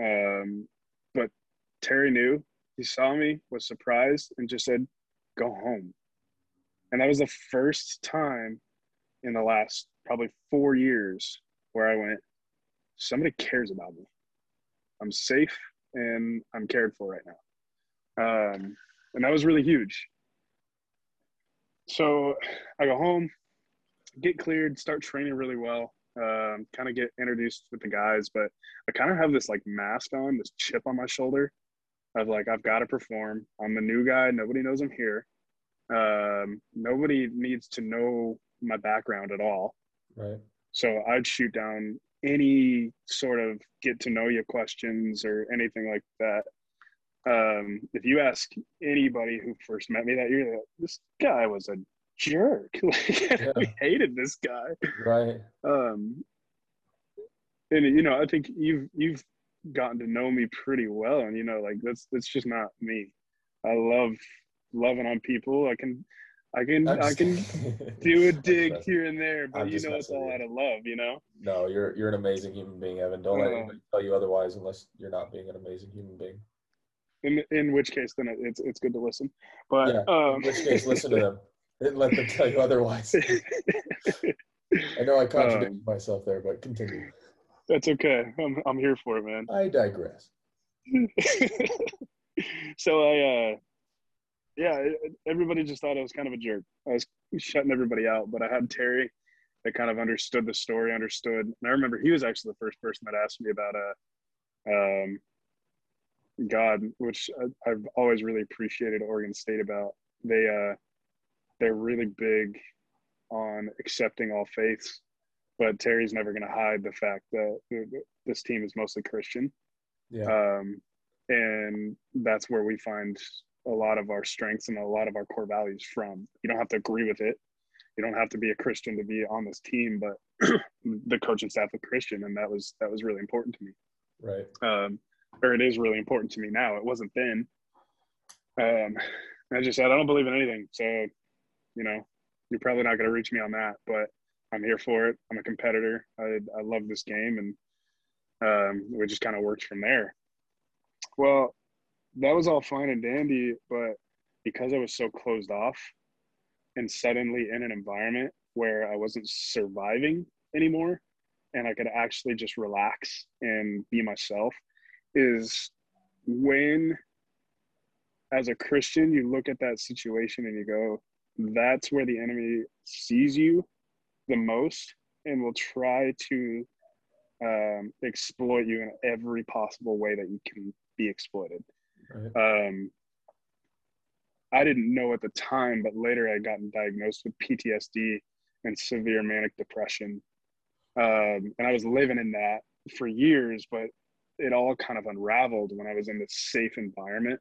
Um, but Terry knew. He saw me, was surprised, and just said, "Go home." And that was the first time in the last probably four years where I went, somebody cares about me. I'm safe and I'm cared for right now. Um, and that was really huge. So I go home, get cleared, start training really well, um, kind of get introduced with the guys, but I kind of have this like mask on, this chip on my shoulder of like, I've got to perform. I'm the new guy. Nobody knows I'm here. Um, nobody needs to know my background at all. Right. So I'd shoot down any sort of get to know you questions or anything like that. Um, if you ask anybody who first met me that year, this guy was a jerk. [LAUGHS] like, Yeah. we hated this guy. Right. Um, and you know, I think you've you've gotten to know me pretty well, and you know, like that's that's just not me. I love loving on people. I can, I can, I can [LAUGHS] do a dig here and there, but I'm you know, it's all out of love. You know. No, you're you're an amazing human being, Evan. Don't let Oh. anybody tell you otherwise unless you're not being an amazing human being. In in which case, then it's it's good to listen. But Yeah, um, In which case, listen to [LAUGHS] them. Didn't let them tell you otherwise. [LAUGHS] I know I contradicted Um, myself there, but continue. That's okay. I'm I'm here for it, man. I digress. [LAUGHS] so I, uh, yeah, everybody just thought I was kind of a jerk. I was shutting everybody out, but I had Terry that kind of understood the story, understood. And I remember he was actually the first person that asked me about uh, um, God, which I, I've always really appreciated Oregon State about. They, uh, they're really big on accepting all faiths, but Terry's never going to hide the fact that this team is mostly Christian Yeah. um, and that's where we find a lot of our strengths and a lot of our core values from. You don't have to agree with it. You don't have to be a Christian to be on this team, but [CLEARS THROAT] the coaching staff are Christian, and that was that was really important to me. right. Um, or it is really important to me now. It wasn't then. Um, I just said I don't believe in anything, so you know you're probably not going to reach me on that. But I'm here for it. I'm a competitor. I I love this game, and um, we just kind of worked from there. Well, that was all fine and dandy, but because I was so closed off and suddenly in an environment where I wasn't surviving anymore and I could actually just relax and be myself, is when, as a Christian, you look at that situation and you go, that's where the enemy sees you the most and will try to um, exploit you in every possible way that you can be exploited. Right. Um, I didn't know at the time, but later I gotten diagnosed with PTSD and severe manic depression. Um, and I was living in that for years, but it all kind of unraveled when I was in this safe environment.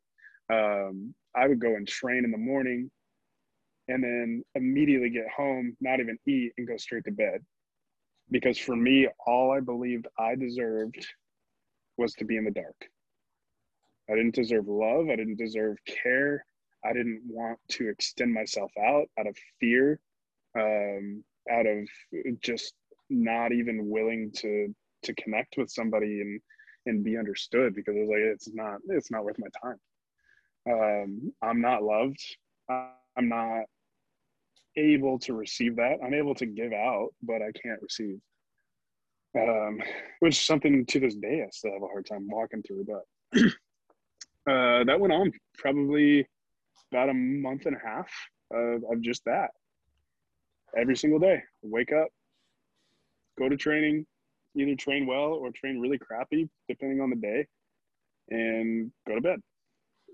Um, I would go and train in the morning and then immediately get home, not even eat, and go straight to bed. Because for me, all I believed I deserved was to be in the dark. I didn't deserve love. I didn't deserve care. I didn't want to extend myself out out of fear, um, out of just not even willing to to connect with somebody and and be understood because it was like it's not it's not worth my time. Um, I'm not loved. I'm not able to receive that. I'm able to give out, but I can't receive. Um, which is something to this day I still have a hard time walking through. But [CLEARS THROAT] uh, that went on probably about a month and a half of, of just that. every single day. Wake up, go to training, either train well or train really crappy, depending on the day, and go to bed.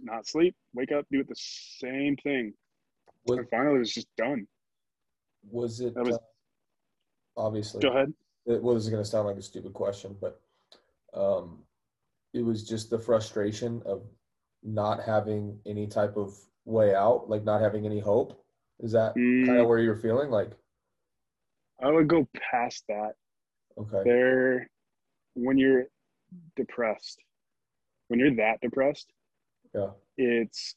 Not sleep, wake up, do it the same thing. Was, And finally, it was just done. was it That was- uh, obviously Go ahead. it was going to sound like a stupid question, but um, it was just the frustration of not having any type of way out, like not having any hope. Is that kind Mm, of where you're feeling? Like, I would go past that. okay, There, when you're depressed, when you're that depressed, yeah, it's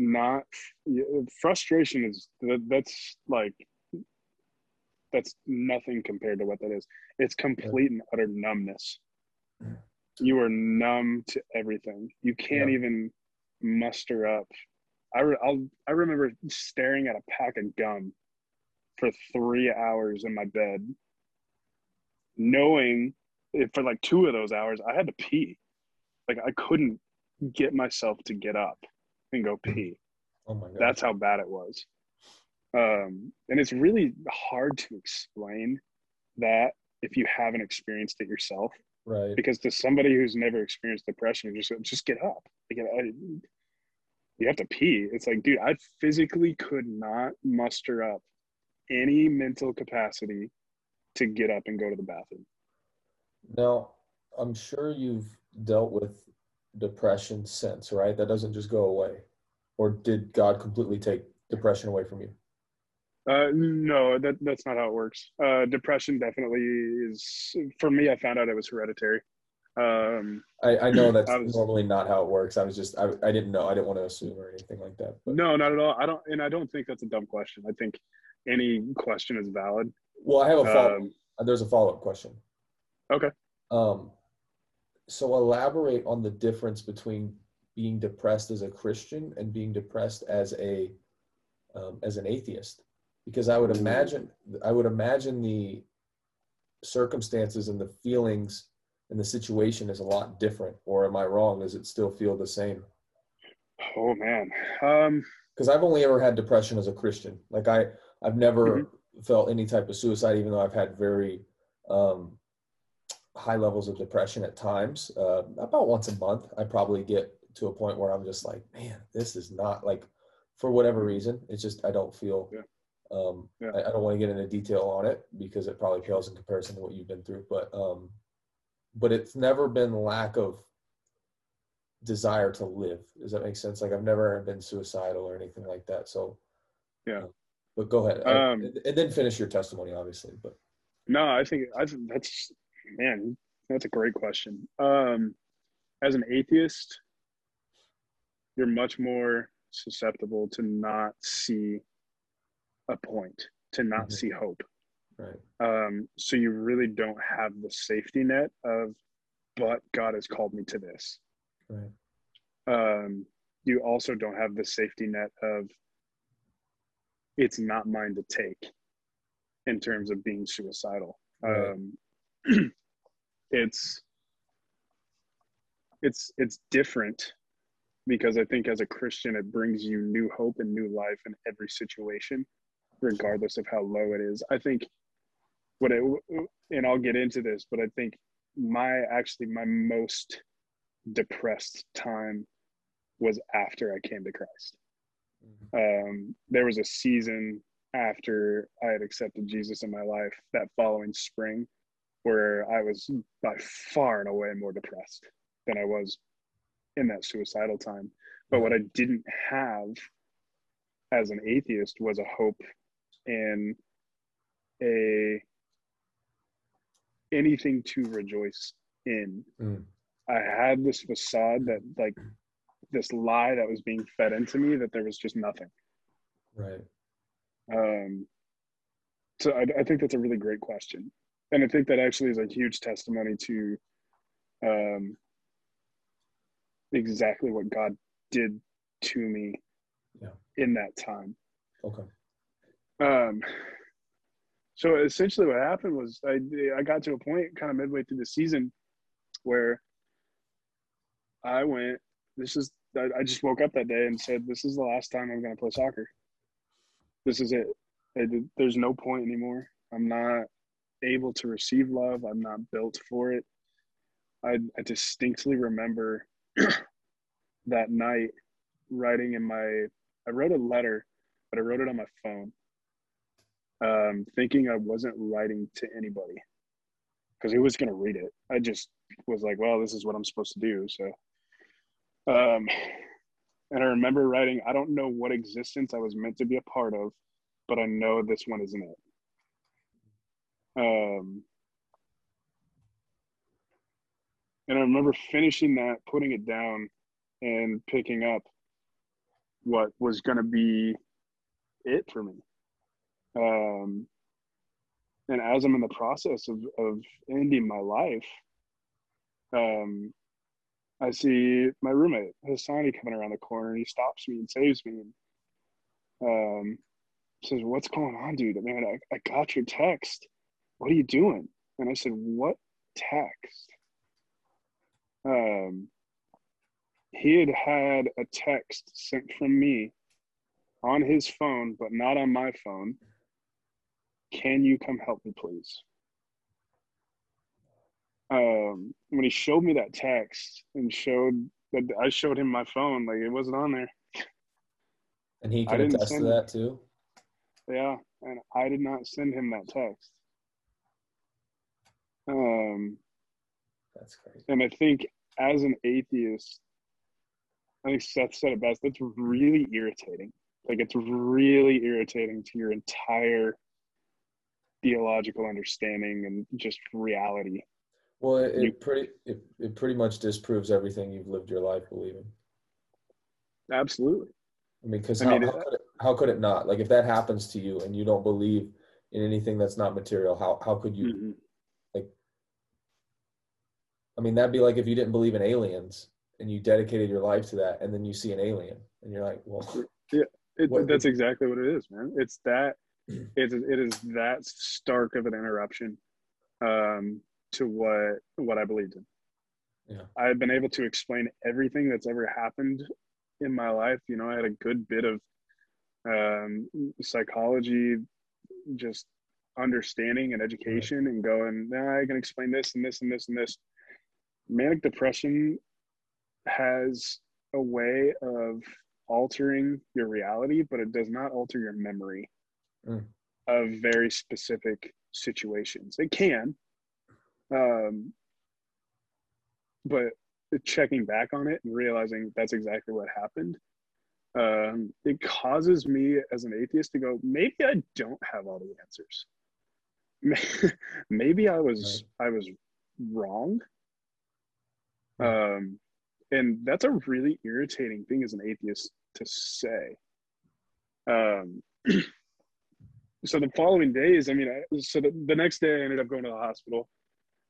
not frustration is that- that's like that's nothing compared to what that is. It's complete and utter numbness. Mm. You are numb to everything. You can't Yeah. even muster up. I, re- I'll, I remember staring at a pack of gum for three hours in my bed knowing if for like two of those hours i had to pee. Like i couldn't get myself to get up and go pee oh my god, that's how bad it was. Um, and it's really hard to explain that if you haven't experienced it yourself. Right, because to somebody who's never experienced depression you just just get up. Like, I, you have to pee. It's like dude i physically could not muster up any mental capacity to get up and go to the bathroom. Now, I'm sure you've dealt with depression since, right? That doesn't just go away. Or did God completely take depression away from you? Uh, no, that that's not how it works. Uh, depression definitely is for me. I found out it was hereditary. Um, I, I know that's I was- normally not how it works. I was just, I, I didn't know. I didn't want to assume or anything like that. But, no, not at all. I don't, and I don't think that's a dumb question. I think any question is valid. well, I have a follow Um, There's a follow up question. Okay. Um, so elaborate on the difference between being depressed as a Christian and being depressed as a um, as an atheist, because I would imagine I would imagine the circumstances and the feelings and the situation is a lot different. Or am I wrong? Does it still feel the same? oh man. Um, Because I've only ever had depression as a Christian. Like I I've never felt any type of suicide, even though I've had very um, high levels of depression at times. Uh, about once a month, I probably get to a point where I'm just like, man, this is not like, for whatever reason, it's just I don't feel. Yeah. Um, Yeah. I, I don't want to get into detail on it because it probably pales in comparison to what you've been through. But um, but it's never been lack of desire to live. Does that make sense? Like I've never been suicidal or anything like that. So Yeah. But go ahead, Um, and, and then finish your testimony, obviously. But no, I think I think that's man. That's a great question. Um, as an atheist, you're much more susceptible to not see a point, to not Mhm. see hope. right, Um, so you really don't have the safety net of, but God has called me to this. right, Um, you also don't have the safety net of, it's not mine to take in terms of being suicidal. Right. Um, [CLEARS THROAT] it's, it's, it's different because I think as a Christian, it brings you new hope and new life in every situation, regardless of how low it is. I think what it, and I'll get into this, but I think my actually my most depressed time was after I came to Christ. Um, there was a season after I had accepted Jesus in my life that following spring where I was by far and away more depressed than I was in that suicidal time. But what I didn't have as an atheist was a hope in a anything to rejoice in. Mm. I had this facade that like this lie that was being fed into me that there was just nothing. right, Um, so I, I think that's a really great question, and I think that actually is a huge testimony to um, exactly what God did to me Yeah. in that time. okay, Um, so essentially, what happened was I I got to a point kind of midway through the season where I went. This is I, I just woke up that day and said, "This is the last time I'm going to play soccer. This is it." It, there's no point anymore. I'm not able to receive love. I'm not built for it. I, I distinctly remember [CLEARS THROAT] that night writing in my, I wrote a letter, but I wrote it on my phone, um, thinking I wasn't writing to anybody because who was going to read it? I just was like, well, this is what I'm supposed to do. So, um, and I remember writing, I don't know what existence I was meant to be a part of, but I know this one isn't it. Um, and I remember finishing that, putting it down, and picking up what was going to be it for me. Um, and as I'm in the process of, of ending my life, um, I see my roommate Hassani coming around the corner and he stops me and saves me and um, says, What's going on, dude? Man, I, I got your text. What are you doing? And I said, What text? Um, he had had a text sent from me on his phone, but not on my phone. Can you come help me, please? um, when he showed me that text and showed that I showed him my phone, like it wasn't on there. And he could attest to that too. Yeah, and I did not send him that text. Um, that's crazy. And I think as an atheist, I think Seth said it best. That's really irritating. Like it's really irritating to your entire theological understanding and just reality well, it, you, pretty it, it pretty much disproves everything you've lived your life believing. Absolutely. I mean, because how, how, could it, how could it not? Like, if that happens to you and you don't believe in anything that's not material, how how could you? Mm-hmm. I mean, that'd be like if you didn't believe in aliens and you dedicated your life to that, and then you see an alien and you're like, well, yeah, it, that's exactly what it is, man. It's that [CLEARS THROAT] it's it is that stark of an interruption. Um, to what what I believed in. Yeah. I've been able to explain everything that's ever happened in my life. You know, I had a good bit of um, psychology, just understanding and education, and going, nah, I can explain this and this and this and this. Manic depression has a way of altering your reality, but it does not alter your memory mm. of very specific situations. It can, um, but checking back on it and realizing that's exactly what happened, um, it causes me as an atheist to go, maybe I don't have all the answers. [LAUGHS] maybe I was right. I was wrong. Um, and that's a really irritating thing as an atheist to say. Um, [CLEARS THROAT] so the following days, I mean, I, so the, the next day I ended up going to the hospital.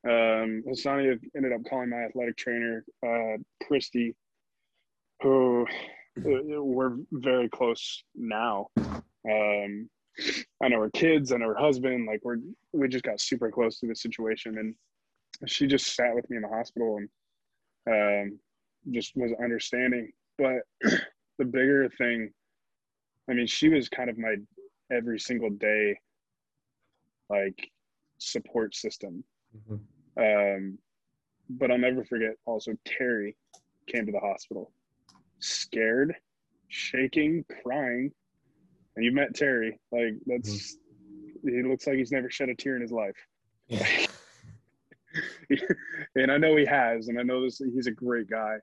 Um, Hassani ended up calling my athletic trainer, uh, Christy, who uh, we're very close now. Um, I know her kids, I know her husband. Like we're we just got super close to the situation, and she just sat with me in the hospital and um, just was understanding. But [CLEARS THROAT] the bigger thing, I mean, she was kind of my every single day like support system Mm-hmm. Um, but I'll never forget also Terry came to the hospital scared, shaking, crying. And you met Terry. Like that's mm-hmm. he looks like he's never shed a tear in his life. [LAUGHS] [LAUGHS] and I know he has, and I know this he's a great guy.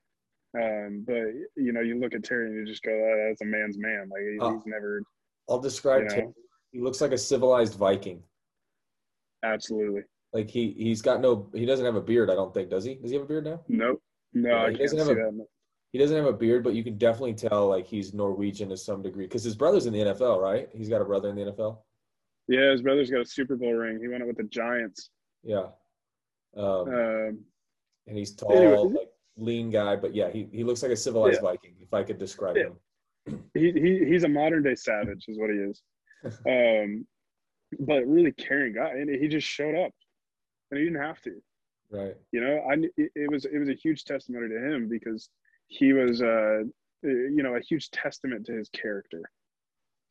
Um, but you know, you look at Terry and you just go, oh, "That's a man's man." Like he, he's never. I'll describe you know, Terry. He looks like a civilized Viking. Absolutely. Like he he's got no he doesn't have a beard. I don't think does he? Does he have a beard now? Nope. No, yeah, he doesn't have a, that. He doesn't have a beard, but you can definitely tell like he's Norwegian to some degree because his brother's in the NFL, right? He's got a brother in the NFL. Yeah, his brother's got a Super Bowl ring. He went up with the Giants. Yeah. Um, um and he's tall, anyway. like lean guy, but yeah, he, he looks like a civilized yeah. Viking, if I could describe yeah. him. [CLEARS THROAT] He, he he's a modern day savage, is what he is. [LAUGHS] um, but really caring guy, and he just showed up and he didn't have to. Right. You know, I it was it was a huge testimony to him because he was uh you know a huge testament to his character.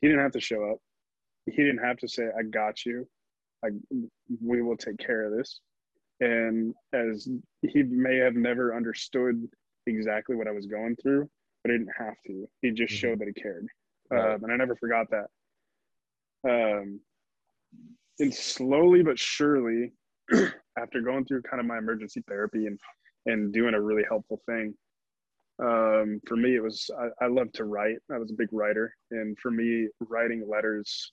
He didn't have to show up. he didn't have to say, I got you. I, we will take care of this. And as he may have never understood exactly what I was going through, but he didn't have to. He just mm-hmm. showed that he cared. Right. Um, and I never forgot that. Um, and slowly but surely, [CLEARS THROAT] after going through kind of my emergency therapy and and doing a really helpful thing, um, for me it was I, I love to write. I was a big writer, and for me, writing letters,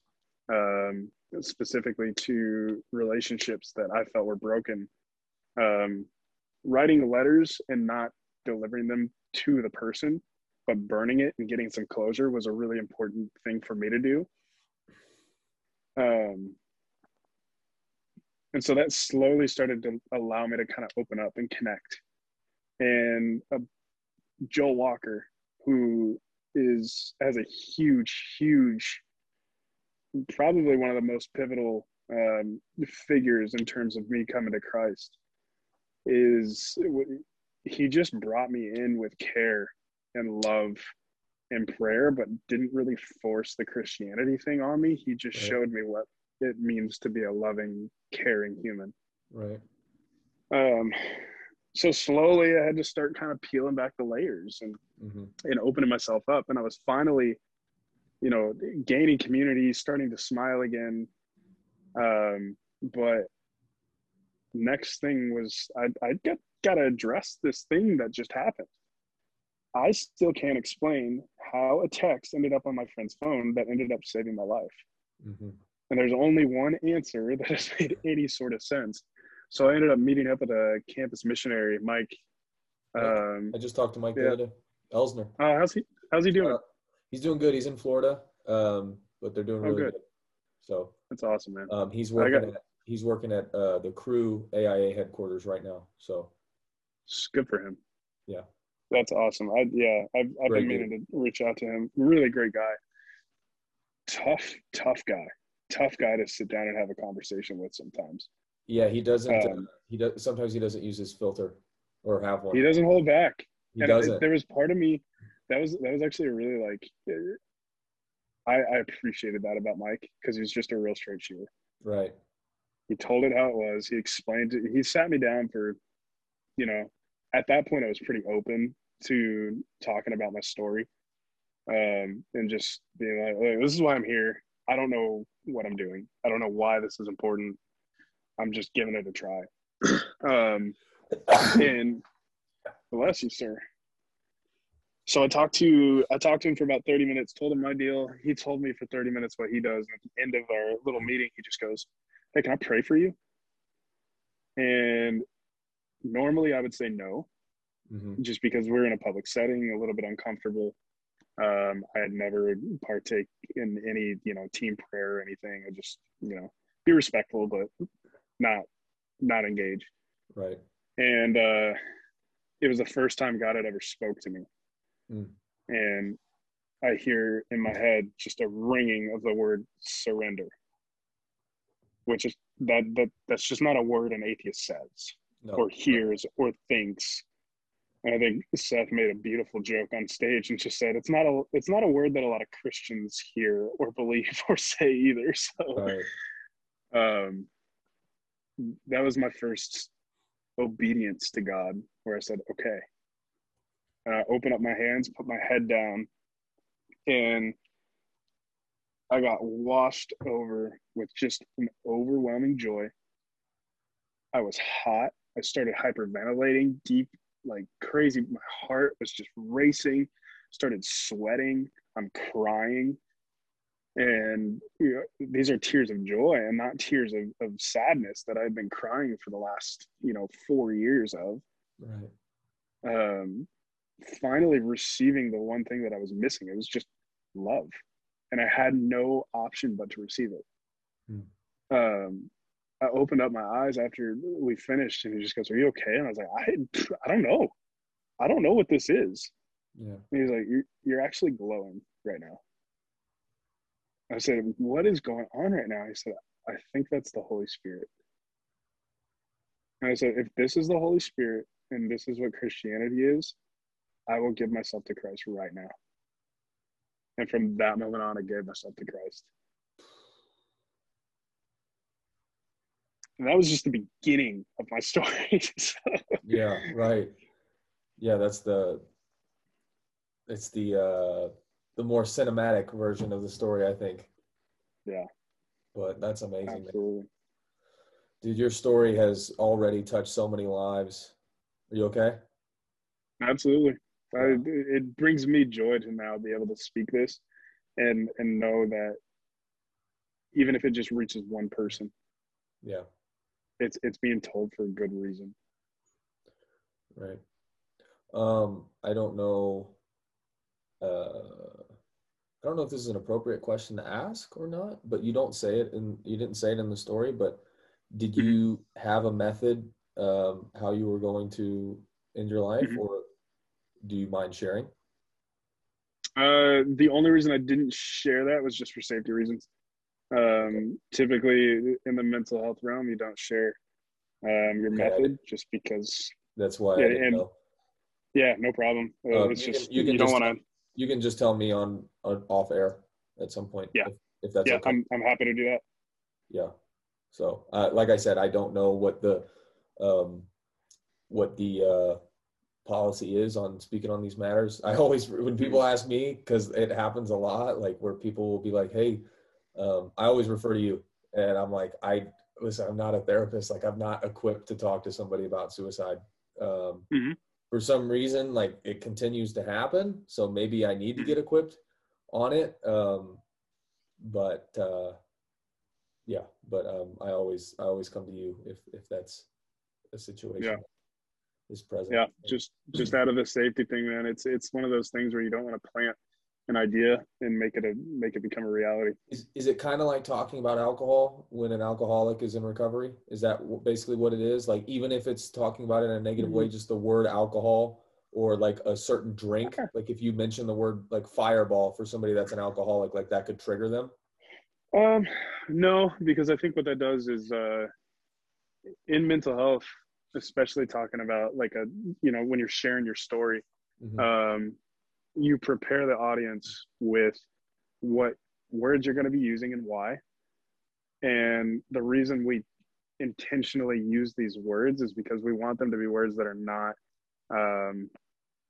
um, specifically to relationships that I felt were broken, um, writing letters and not delivering them to the person, but burning it and getting some closure was a really important thing for me to do. Um, and so that slowly started to allow me to kind of open up and connect. And uh, Joel Walker, who is has a huge, huge, probably one of the most pivotal um, figures in terms of me coming to Christ, is he just brought me in with care and love and prayer, but didn't really force the Christianity thing on me. He just right. showed me what it means to be a loving, caring human. Right. Um, so slowly I had to start kind of peeling back the layers and mm-hmm. and opening myself up. And I was finally, you know, gaining community, starting to smile again. Um, but next thing was I I got gotta address this thing that just happened. I still can't explain how a text ended up on my friend's phone that ended up saving my life. Mm-hmm. And there's only one answer that has made any sort of sense. So I ended up meeting up with a campus missionary, Mike. Um, I just talked to Mike yeah. the other day. Elsner. Oh, how's he? How's he doing? Uh, he's doing good. He's in Florida, um, but they're doing oh, really oh, good. good. So that's awesome, man. Um, he's working got, at he's working at uh, the Cru AIA headquarters right now. So it's good for him. Yeah. That's awesome. I yeah, I've I've been meaning to reach out to him. Really great guy. Tough, tough guy. Tough guy to sit down and have a conversation with sometimes. Yeah, he doesn't. Um, uh, he does. Sometimes he doesn't use his filter or have one. He doesn't hold back. He and doesn't. There was part of me that was that was actually a really like. I, I appreciated that about Mike because he was just a real straight shooter. Right. He told it how it was. He explained it. He sat me down for, you know, at that point I was pretty open to talking about my story um, and just being like, hey, this is why I'm here. I don't know what I'm doing. I don't know why this is important. I'm just giving it a try. [CLEARS THROAT] um, and bless you, sir. So I talked to I talked to him for about 30 minutes, told him my deal. He told me for 30 minutes what he does. And at the end of our little meeting, he just goes, Hey, can I pray for you? And normally I would say no mm-hmm. just because we're in a public setting, a little bit uncomfortable. Um, I had never partake in any, you know, team prayer or anything. I just, you know, be respectful, but not, not engage. Right. And uh, it was the first time God had ever spoke to me. Mm. And I hear in my head just a ringing of the word surrender, which is that, that that's just not a word an atheist says no. or hears or thinks and I think Seth made a beautiful joke on stage and just said it's not a it's not a word that a lot of Christians hear or [LAUGHS] believe or say either. [LAUGHS] So right. um that was my first obedience to God where I said, okay. And I opened up my hands, put my head down, and I got washed over with just an overwhelming joy. I was hot. I started hyperventilating deep like crazy. My heart was just racing, started sweating. I'm crying. And you know, these are tears of joy and not tears of, of sadness that I've been crying for the last, you know, four years of. Right. Um, finally receiving the one thing that I was missing. It was just love. And I had no option but to receive it. Hmm. Um, I opened up my eyes after we finished, and he just goes, "Are you okay?" And I was like, "I, I don't know, I don't know what this is." Yeah. And he's like, "You're, you're actually glowing right now." I said, "What is going on right now?" He said, "I think that's the Holy Spirit." And I said, "If this is the Holy Spirit and this is what Christianity is, I will give myself to Christ right now." And from that moment on, I gave myself to Christ. and that was just the beginning of my [LAUGHS] story. so, Yeah, right. Yeah, that's the it's the uh the more cinematic version of the story, I think. Yeah. But that's amazing. man. absolutely. Dude, your story has already touched so many lives. Are you okay? Absolutely. I, it brings me joy to now be able to speak this and and know that even if it just reaches one person, Yeah, it's it's being told for a good reason. right. Um, I don't know uh I don't know if this is an appropriate question to ask or not, but you don't say it and you didn't say it in the story, but did Mhm. you have a method um how you were going to end your life Mhm. or do you mind sharing? Uh, the only reason I didn't share that was just for safety reasons. Um, typically in the mental health realm, you don't share um, your Okay. method just because. That's why Yeah, I didn't and- know. Yeah, no problem. Uh, Um, it's you just can- you you, can don't just- want to. You can just tell me on, on off air at some point. Yeah. If, if that's Yeah, okay. I'm I'm happy to do that. Yeah. So, uh, like I said, I don't know what the um, what the uh, policy is on speaking on these matters. I always, when people ask me, because it happens a lot, like where people will be like, "Hey," um, I always refer to you, and I'm like, "I listen. I'm not a therapist. Like, I'm not equipped to talk to somebody about suicide." Um, Mhm. For some reason, like it continues to happen, so maybe I need to get equipped on it. Um, but uh, yeah but um i always i always come to you if if that's a situation Yeah. Is present. Yeah, just just out of the safety thing, man. It's it's one of those things where you don't want to plant an idea and make it a make it become a reality. is, is it kind of like talking about alcohol when an alcoholic is in recovery? Is that basically what it is? Like even if it's talking about it in a negative way just the word alcohol or like a certain drink like if you mention the word like fireball for somebody that's an alcoholic like that could trigger them? Um, no, because I think what that does is uh, in mental health, especially talking about like a you know when you're sharing your story, Mhm. um, you prepare the audience with what words you're going to be using and why. And the reason we intentionally use these words is because we want them to be words that are not um,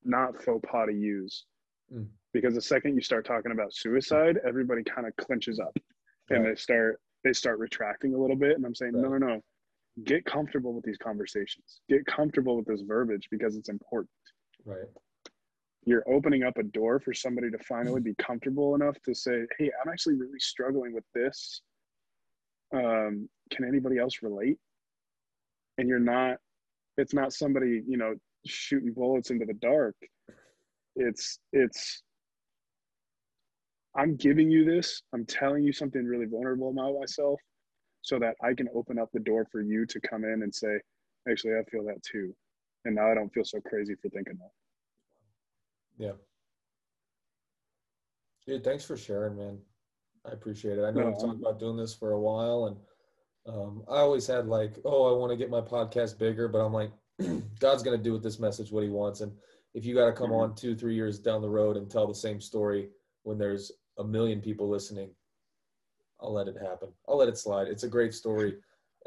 not faux pas to use. Mm. Because the second you start talking about suicide, everybody kind of clenches up and they start they start retracting a little bit. And I'm saying, no, no, no, get comfortable with these conversations. Get comfortable with this verbiage because it's important right you're opening up a door for somebody to finally be comfortable enough to say, "Hey, I'm actually really struggling with this. Um, can anybody else relate?" And you're not. It's not somebody you know shooting bullets into the dark. It's it's. I'm giving you this. I'm telling you something really vulnerable about myself, so that I can open up the door for you to come in and say, "Actually, I feel that too," and now I don't feel so crazy for thinking that. Yeah. Dude, thanks for sharing, man. I appreciate it. I know No, we've talked about doing this for a while, and um, I always had like, oh, I want to get my podcast bigger, but I'm like, [CLEARS THROAT] God's gonna do with this message what He wants, and if you got to come Mhm. on two, three years down the road and tell the same story when there's a million people listening, I'll let it happen. I'll let it slide. It's a great story,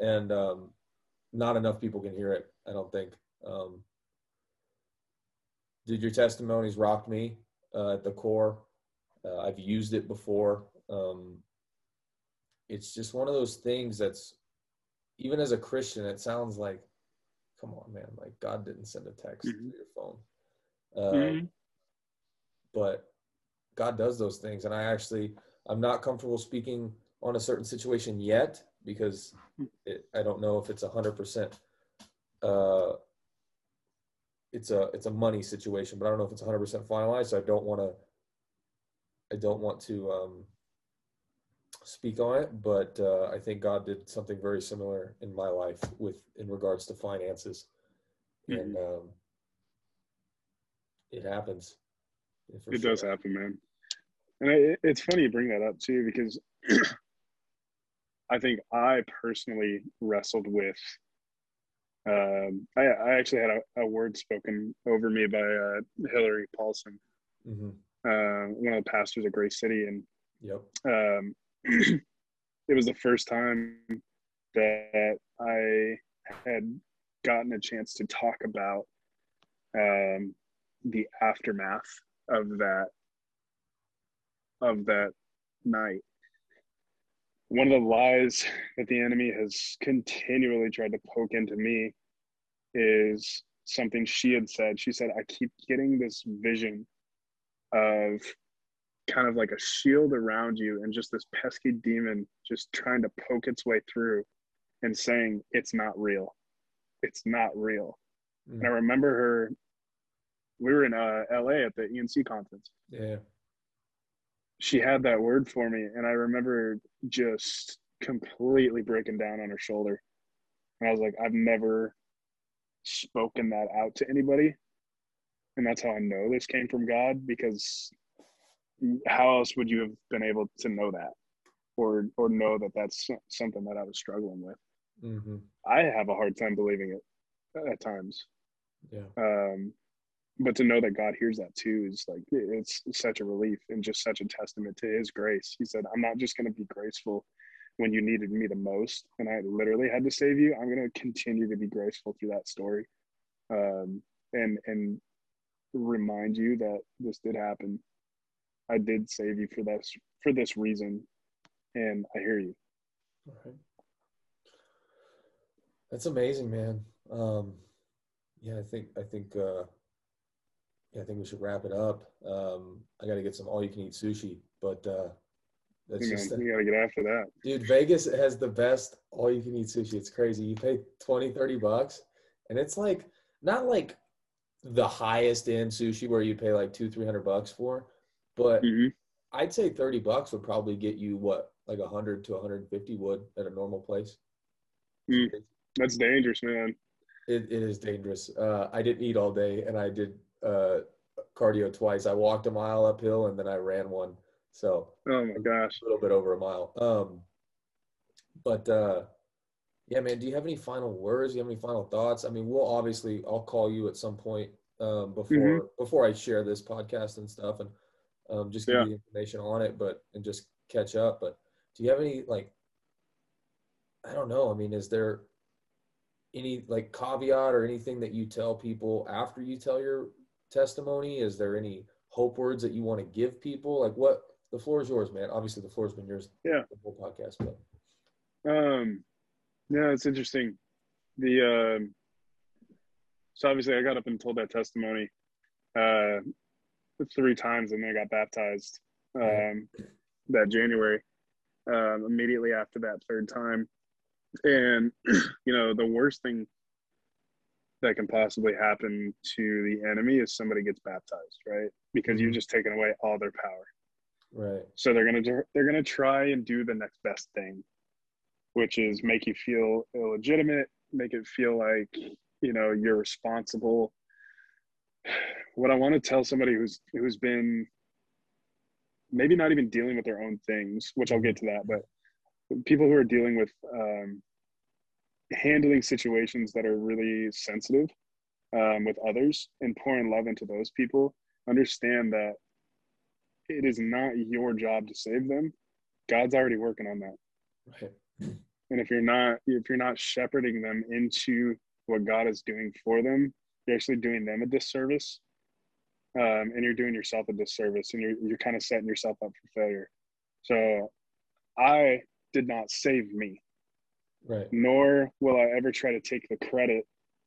and um, not enough people can hear it. I don't think. Um, did your testimonies rocked me uh, at the core? Uh, I've used it before. Um, it's just one of those things that's even as a Christian, it sounds like, come on, man, like God didn't send a text Mhm. to your phone. Um, Mhm. But God does those things, and I actually I'm not comfortable speaking on a certain situation yet because it, I don't know if it's a hundred percent. Uh, it's a it's a money situation, but I don't know if it's 100 percent finalized. So I don't want to. I don't want to um, speak on it, but uh, I think God did something very similar in my life with in regards to finances, and um, it happens. It does happen, man. And it, it's funny you bring that up too, because [CLEARS THROAT] I think I personally wrestled with. Um, I, I actually had a, a word spoken over me by uh, Hillary Paulson, Mhm. uh, one of the pastors of Grace City, and Yep. um, [CLEARS THROAT] it was the first time that I had gotten a chance to talk about um, the aftermath of that of that night. One of the lies that the enemy has continually tried to poke into me is something she had said. She said, I keep getting this vision of kind of like a shield around you and just this pesky demon just trying to poke its way through and saying, It's not real. It's not real. Mm. And I remember her, we were in uh, LA at the ENC conference. Yeah. She had that word for me. And I remember just completely breaking down on her shoulder. And I was like, I've never spoken that out to anybody. And that's how I know this came from God because how else would you have been able to know that or or know that that's something that I was struggling with? Mm-hmm. I have a hard time believing it at times. Yeah. Um, but to know that God hears that too is like it's such a relief and just such a testament to His grace. He said, "I'm not just going to be graceful when you needed me the most, and I literally had to save you. I'm going to continue to be graceful through that story, um, and and remind you that this did happen. I did save you for this for this reason, and I hear you." All right. That's amazing, man. Um, yeah, I think I think uh, I think we should wrap it up. Um, I got to get some all-you-can-eat sushi, but uh, that's you just you got to get after that, dude. Vegas has the best all-you-can-eat sushi. It's crazy. You pay 20, 30 bucks, and it's like not like the highest end sushi where you pay like two, three hundred bucks for, but mm-hmm. I'd say thirty bucks would probably get you what like a hundred to 150 would at a normal place. Mm. That's dangerous, man. It, it is dangerous. Uh, I didn't eat all day, and I did uh, cardio twice. I walked a mile uphill, and then I ran one. So, oh my gosh, a little bit over a mile. Um, but uh, yeah, man, do you have any final words? Do you have any final thoughts? I mean, we'll obviously, I'll call you at some point um, before mm-hmm. before I share this podcast and stuff, and um, just give yeah. you information on it, but and just catch up. But do you have any like? I don't know. I mean, is there any like caveat or anything that you tell people after you tell your testimony? Is there any hope words that you want to give people? Like what the floor is yours, man. Obviously the floor has been yours yeah. the whole podcast, but um yeah, it's interesting. The um so obviously I got up and told that testimony uh three times and then I got baptized um that January. Um immediately after that third time and [CLEARS THROAT] you know the worst thing that can possibly happen to the enemy is somebody gets baptized right? Because mm-hmm. you've just taken away all their power. Right. So they're gonna do, they're gonna try and do the next best thing which is make you feel illegitimate make it feel like you know you're responsible. What i want to tell somebody who's who's been maybe not even dealing with their own things which i'll get to that but people who are dealing with um, handling situations that are really sensitive um, with others and pouring love into those people understand that it is not your job to save them. God's already working on that. Right. And if you're not if you're not shepherding them into what god is doing for them you're actually doing them a disservice um, and you're doing yourself a disservice and you're, you're kind of setting yourself up for failure. So i did not save me. Right. Nor will I ever try to take the credit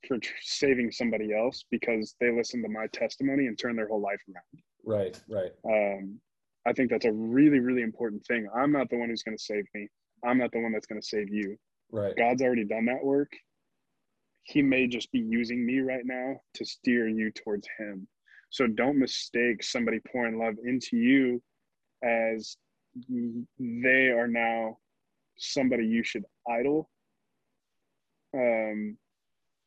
for tr- saving somebody else because they listened to my testimony and turned their whole life around. Right, right. Um, I think that's a really, really important thing. I'm not the one who's going to save me. I'm not the one that's going to save you. Right. God's already done that work. He may just be using me right now to steer you towards Him. So don't mistake somebody pouring love into you as they are now somebody you should idol. Um,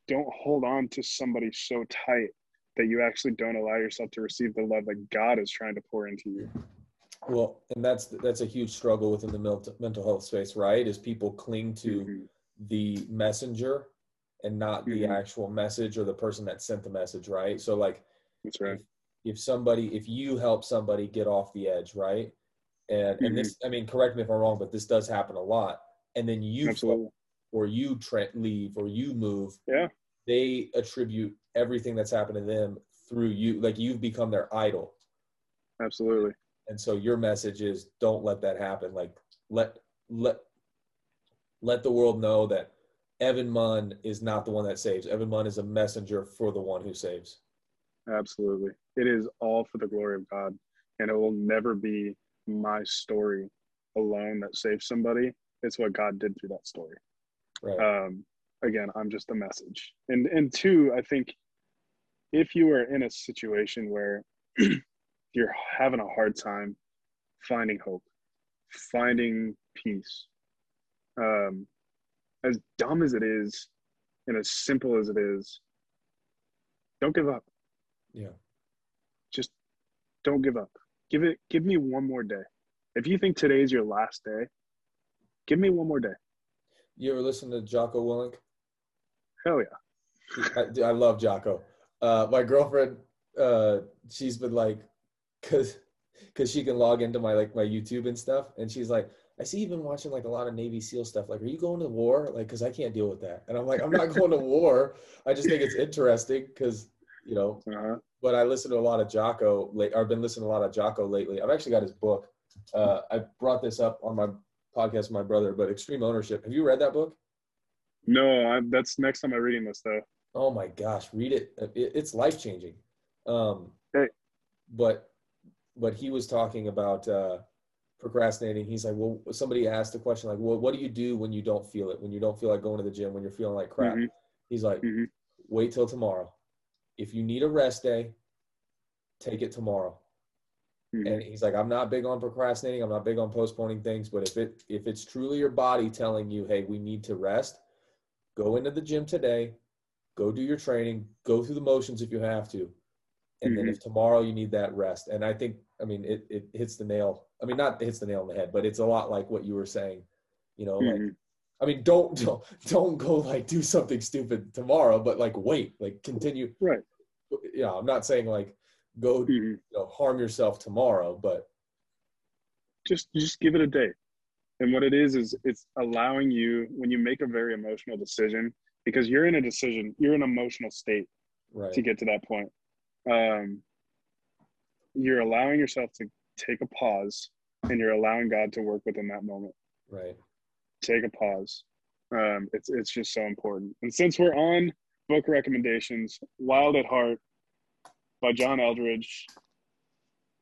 don't hold on to somebody so tight that you actually don't allow yourself to receive the love that God is trying to pour into you. Well, and that's that's a huge struggle within the mental health space, right? Is people cling to mm-hmm. the messenger and not the mm-hmm. actual message or the person that sent the message, right? So, like, that's right. If, if somebody, if you help somebody get off the edge, right? And mm-hmm. and this, I mean, correct me if I'm wrong, but this does happen a lot. And then you, Absolutely. or you tra- leave or you move, Yeah. they attribute everything that's happened to them through you. Like you've become their idol. Absolutely. And so your message is don't let that happen. Like let let let the world know that Evan Munn is not the one that saves. Evan Munn is a messenger for the one who saves. Absolutely. It is all for the glory of God. And it will never be my story alone that saves somebody. It's what God did through that story. Right. Um, again, I'm just a message. And and two, I think if you are in a situation where [CLEARS THROAT] you're having a hard time finding hope, finding peace, um, as dumb as it is and as simple as it is, don't give up. yeah. Just don't give up. Give it give me one more day. If you think today's your last day, give me one more day. You ever listen to Jocko Willink? Hell yeah. I, I love Jocko. Uh, my girlfriend, uh, she's been like, cause, cause she can log into my like my YouTube and stuff, and she's like, I see you've been watching like a lot of Navy SEAL stuff. Like, are you going to war? Like, cause I can't deal with that. And I'm like, I'm not going to [LAUGHS] war. I just think it's interesting because you know. Uh-huh. But I listen to a lot of Jocko. Late, I've been listening to a lot of Jocko lately. I've actually got his book. Uh, I brought this up on my podcast with my brother. But Extreme Ownership. Have you read that book? No, I, that's next time I'm reading this though. Oh my gosh, read it. it it's life changing. Um, Hey. but but he was talking about uh, procrastinating. He's like, well, somebody asked a question like, well, what do you do when you don't feel it? When you don't feel like going to the gym? When you're feeling like crap? Mhm. He's like, Mhm. wait till tomorrow. If you need a rest day, take it tomorrow. Mhm. And he's like, I'm not big on procrastinating. I'm not big on postponing things. But if it if it's truly your body telling you, hey, we need to rest, go into the gym today, go do your training, go through the motions if you have to. And then Mhm. if tomorrow you need that rest. And I think, I mean, it, it hits the nail. I mean, not hits the nail on the head, but it's a lot like what you were saying. You know, like Mhm. I mean, don't don't don't go like do something stupid tomorrow, but like wait, like continue. Right. Yeah, I'm not saying like go you Mhm. know harm yourself tomorrow, but Just just give it a day. And what it is is it's allowing you when you make a very emotional decision because you're in a decision, you're in an emotional state right, to get to that point. Um, you're allowing yourself to take a pause and you're allowing God to work within that moment. right. Take a pause. Um, it's it's just so important. And since we're on book recommendations, Wild at Heart by John Eldredge.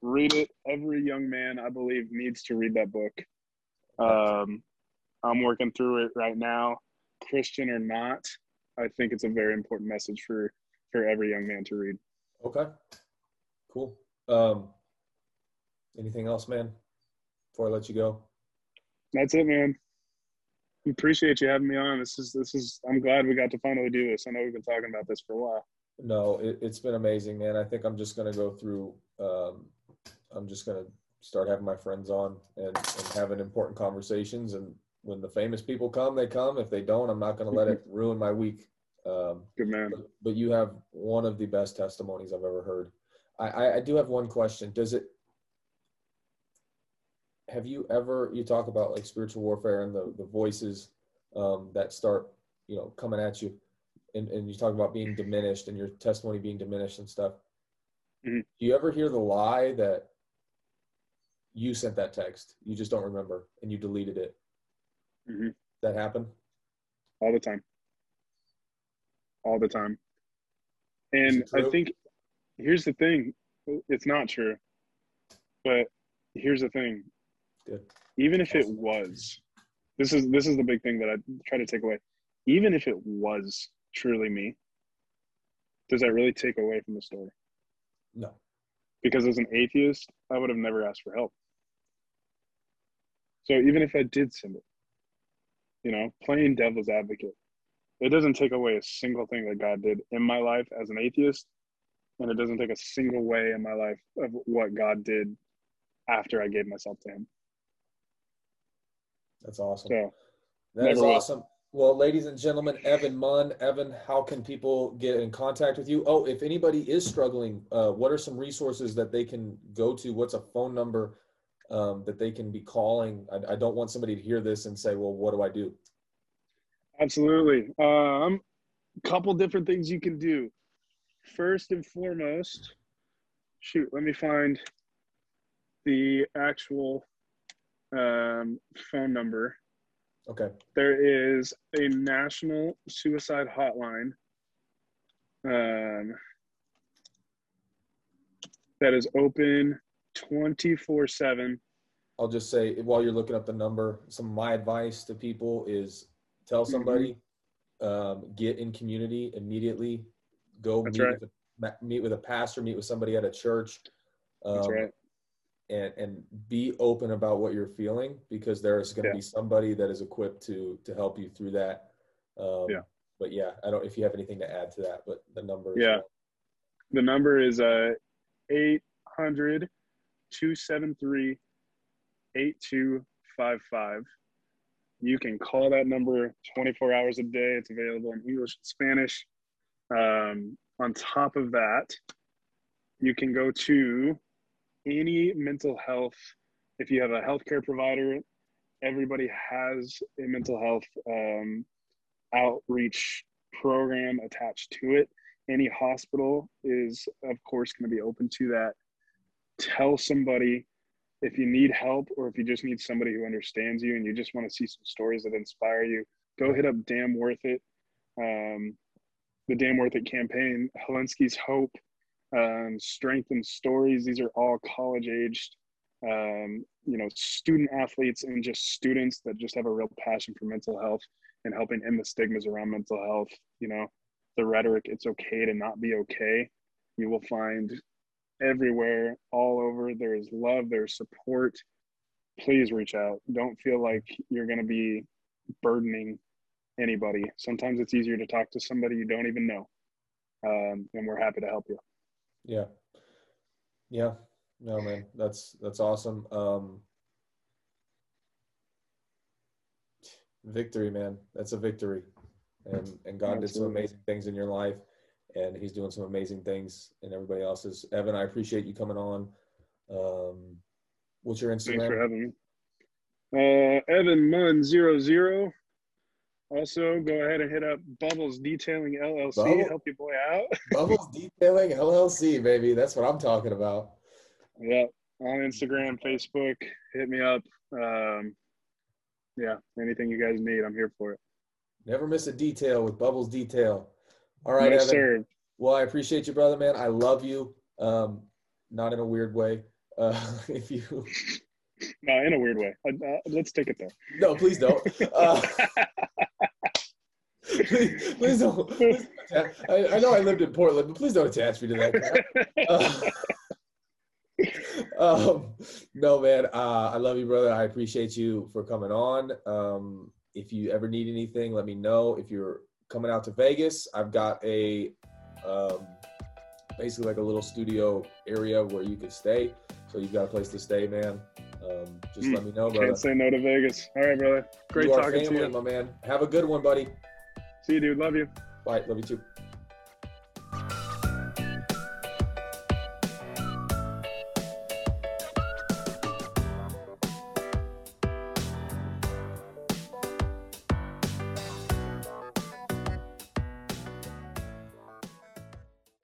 Read it. Every young man, I believe, needs to read that book. Um, I'm working through it right now. Christian or not, I think it's a very important message for for every young man to read. Okay. Cool. Um anything else, man? Before I let you go? That's it, man. Appreciate you having me on. This is this is. I'm glad we got to finally do this. I know we've been talking about this for a while. No, it, it's been amazing, man. I think I'm just gonna go through um I'm just gonna start having my friends on and, and having important conversations and when the famous people come, they come. If they don't, I'm not gonna let it [LAUGHS] ruin my week. Um Good man. but, but you have one of the best testimonies I've ever heard. I, I, I do have one question. Does it have you ever you talk about like spiritual warfare and the, the voices um, that start you know coming at you and, and you talk about being diminished and your testimony being diminished and stuff Mhm. do you ever hear the lie that you sent that text you just don't remember and you deleted it hmm that happened All the time. All the time. And I think here's the thing. It's not true. But here's the thing. Good. Even if it was, this is this is the big thing that I try to take away. Even if it was truly me, does that really take away from the story? no because as an atheist, I would have never asked for help. So even if I did send it, you know, playing devil's advocate, it doesn't take away a single thing that God did in my life as an atheist, and it doesn't take a single way in my life of what God did after I gave myself to Him. That's awesome So That is will. awesome. Well, ladies and gentlemen, Evan Munn. Evan, how can people get in contact with you? Oh, if anybody is struggling, uh, what are some resources that they can go to? What's a phone number um, that they can be calling? I, I don't want somebody to hear this and say, well, what do I do? Absolutely. Um, couple different things you can do. First and foremost, shoot, let me find the actual um, phone number. Okay. There is a national suicide hotline um, that is open 24 7. I'll just say while you're looking up the number, some of my advice to people is tell somebody, um, get in community immediately, go meet, right. with a, meet with a pastor, meet with somebody at a church. Um, That's right. And and be open about what you're feeling because there's going to Yeah. be somebody that is equipped to to help you through that um, Yeah. but yeah i don't if you have anything to add to that but the number Yeah. The number is uh, 800 273 8255. You can call that number 24 hours a day. It's available in English and Spanish. Um, on top of that, you can go to any mental health. If you have a healthcare provider, everybody has a mental health um, outreach program attached to it. Any hospital is, of course, going to be open to that. Tell somebody if you need help or if you just need somebody who understands you and you just want to see some stories that inspire you. Go hit up Dam Worth It, um, the Dam Worth It campaign, Hilinski's Hope, um, Strength and Stories. These are all college aged, um, you know, student athletes and just students that just have a real passion for mental health and helping end the stigmas around mental health. You know, the rhetoric, it's okay to not be okay. You will find everywhere, all over. There is love, there's support. Please reach out. Don't feel like you're going to be burdening anybody. Sometimes it's easier to talk to somebody you don't even know. Um, and we're happy to help you. Yeah. Yeah. No man. That's that's awesome. Um victory man. That's a victory. And and god did some amazing things in your life and he's doing some amazing things in everybody else's. Evan i appreciate you coming on. Um what's your Thanks for instagram having me. Uh, Evan Munn zero zero. Also, go ahead and hit up Bubbles Detailing LLC. Bubble- Help your boy out. [LAUGHS] bubbles detailing llc baby that's what i'm talking about Yep. on Instagram, Facebook. Hit me up. Um, yeah, anything you guys need, I'm here for it. never miss a detail with bubbles detail all right no evan served. Well, I appreciate you, brother, man. I love you. Um, not in a weird way. Uh, [LAUGHS] if you [LAUGHS] No, in a weird way. Uh, uh, let's take it there. no, please don't. Uh, please, please don't. Please don't I, I know I lived in Portland, but please don't attach me to that. Uh, [LAUGHS] um, no, man. Uh, I love you, brother. I appreciate you for coming on. Um, if you ever need anything, let me know. If you're coming out to Vegas, I've got a um, basically like a little studio area where you can stay. So you've got a place to stay, man. Um, just Mm, let me know, brother. Can't say no to Vegas. All right, brother. Great you talking family, to you. my man. Have a good one, buddy. See you, dude. Love you. Bye. Love you too.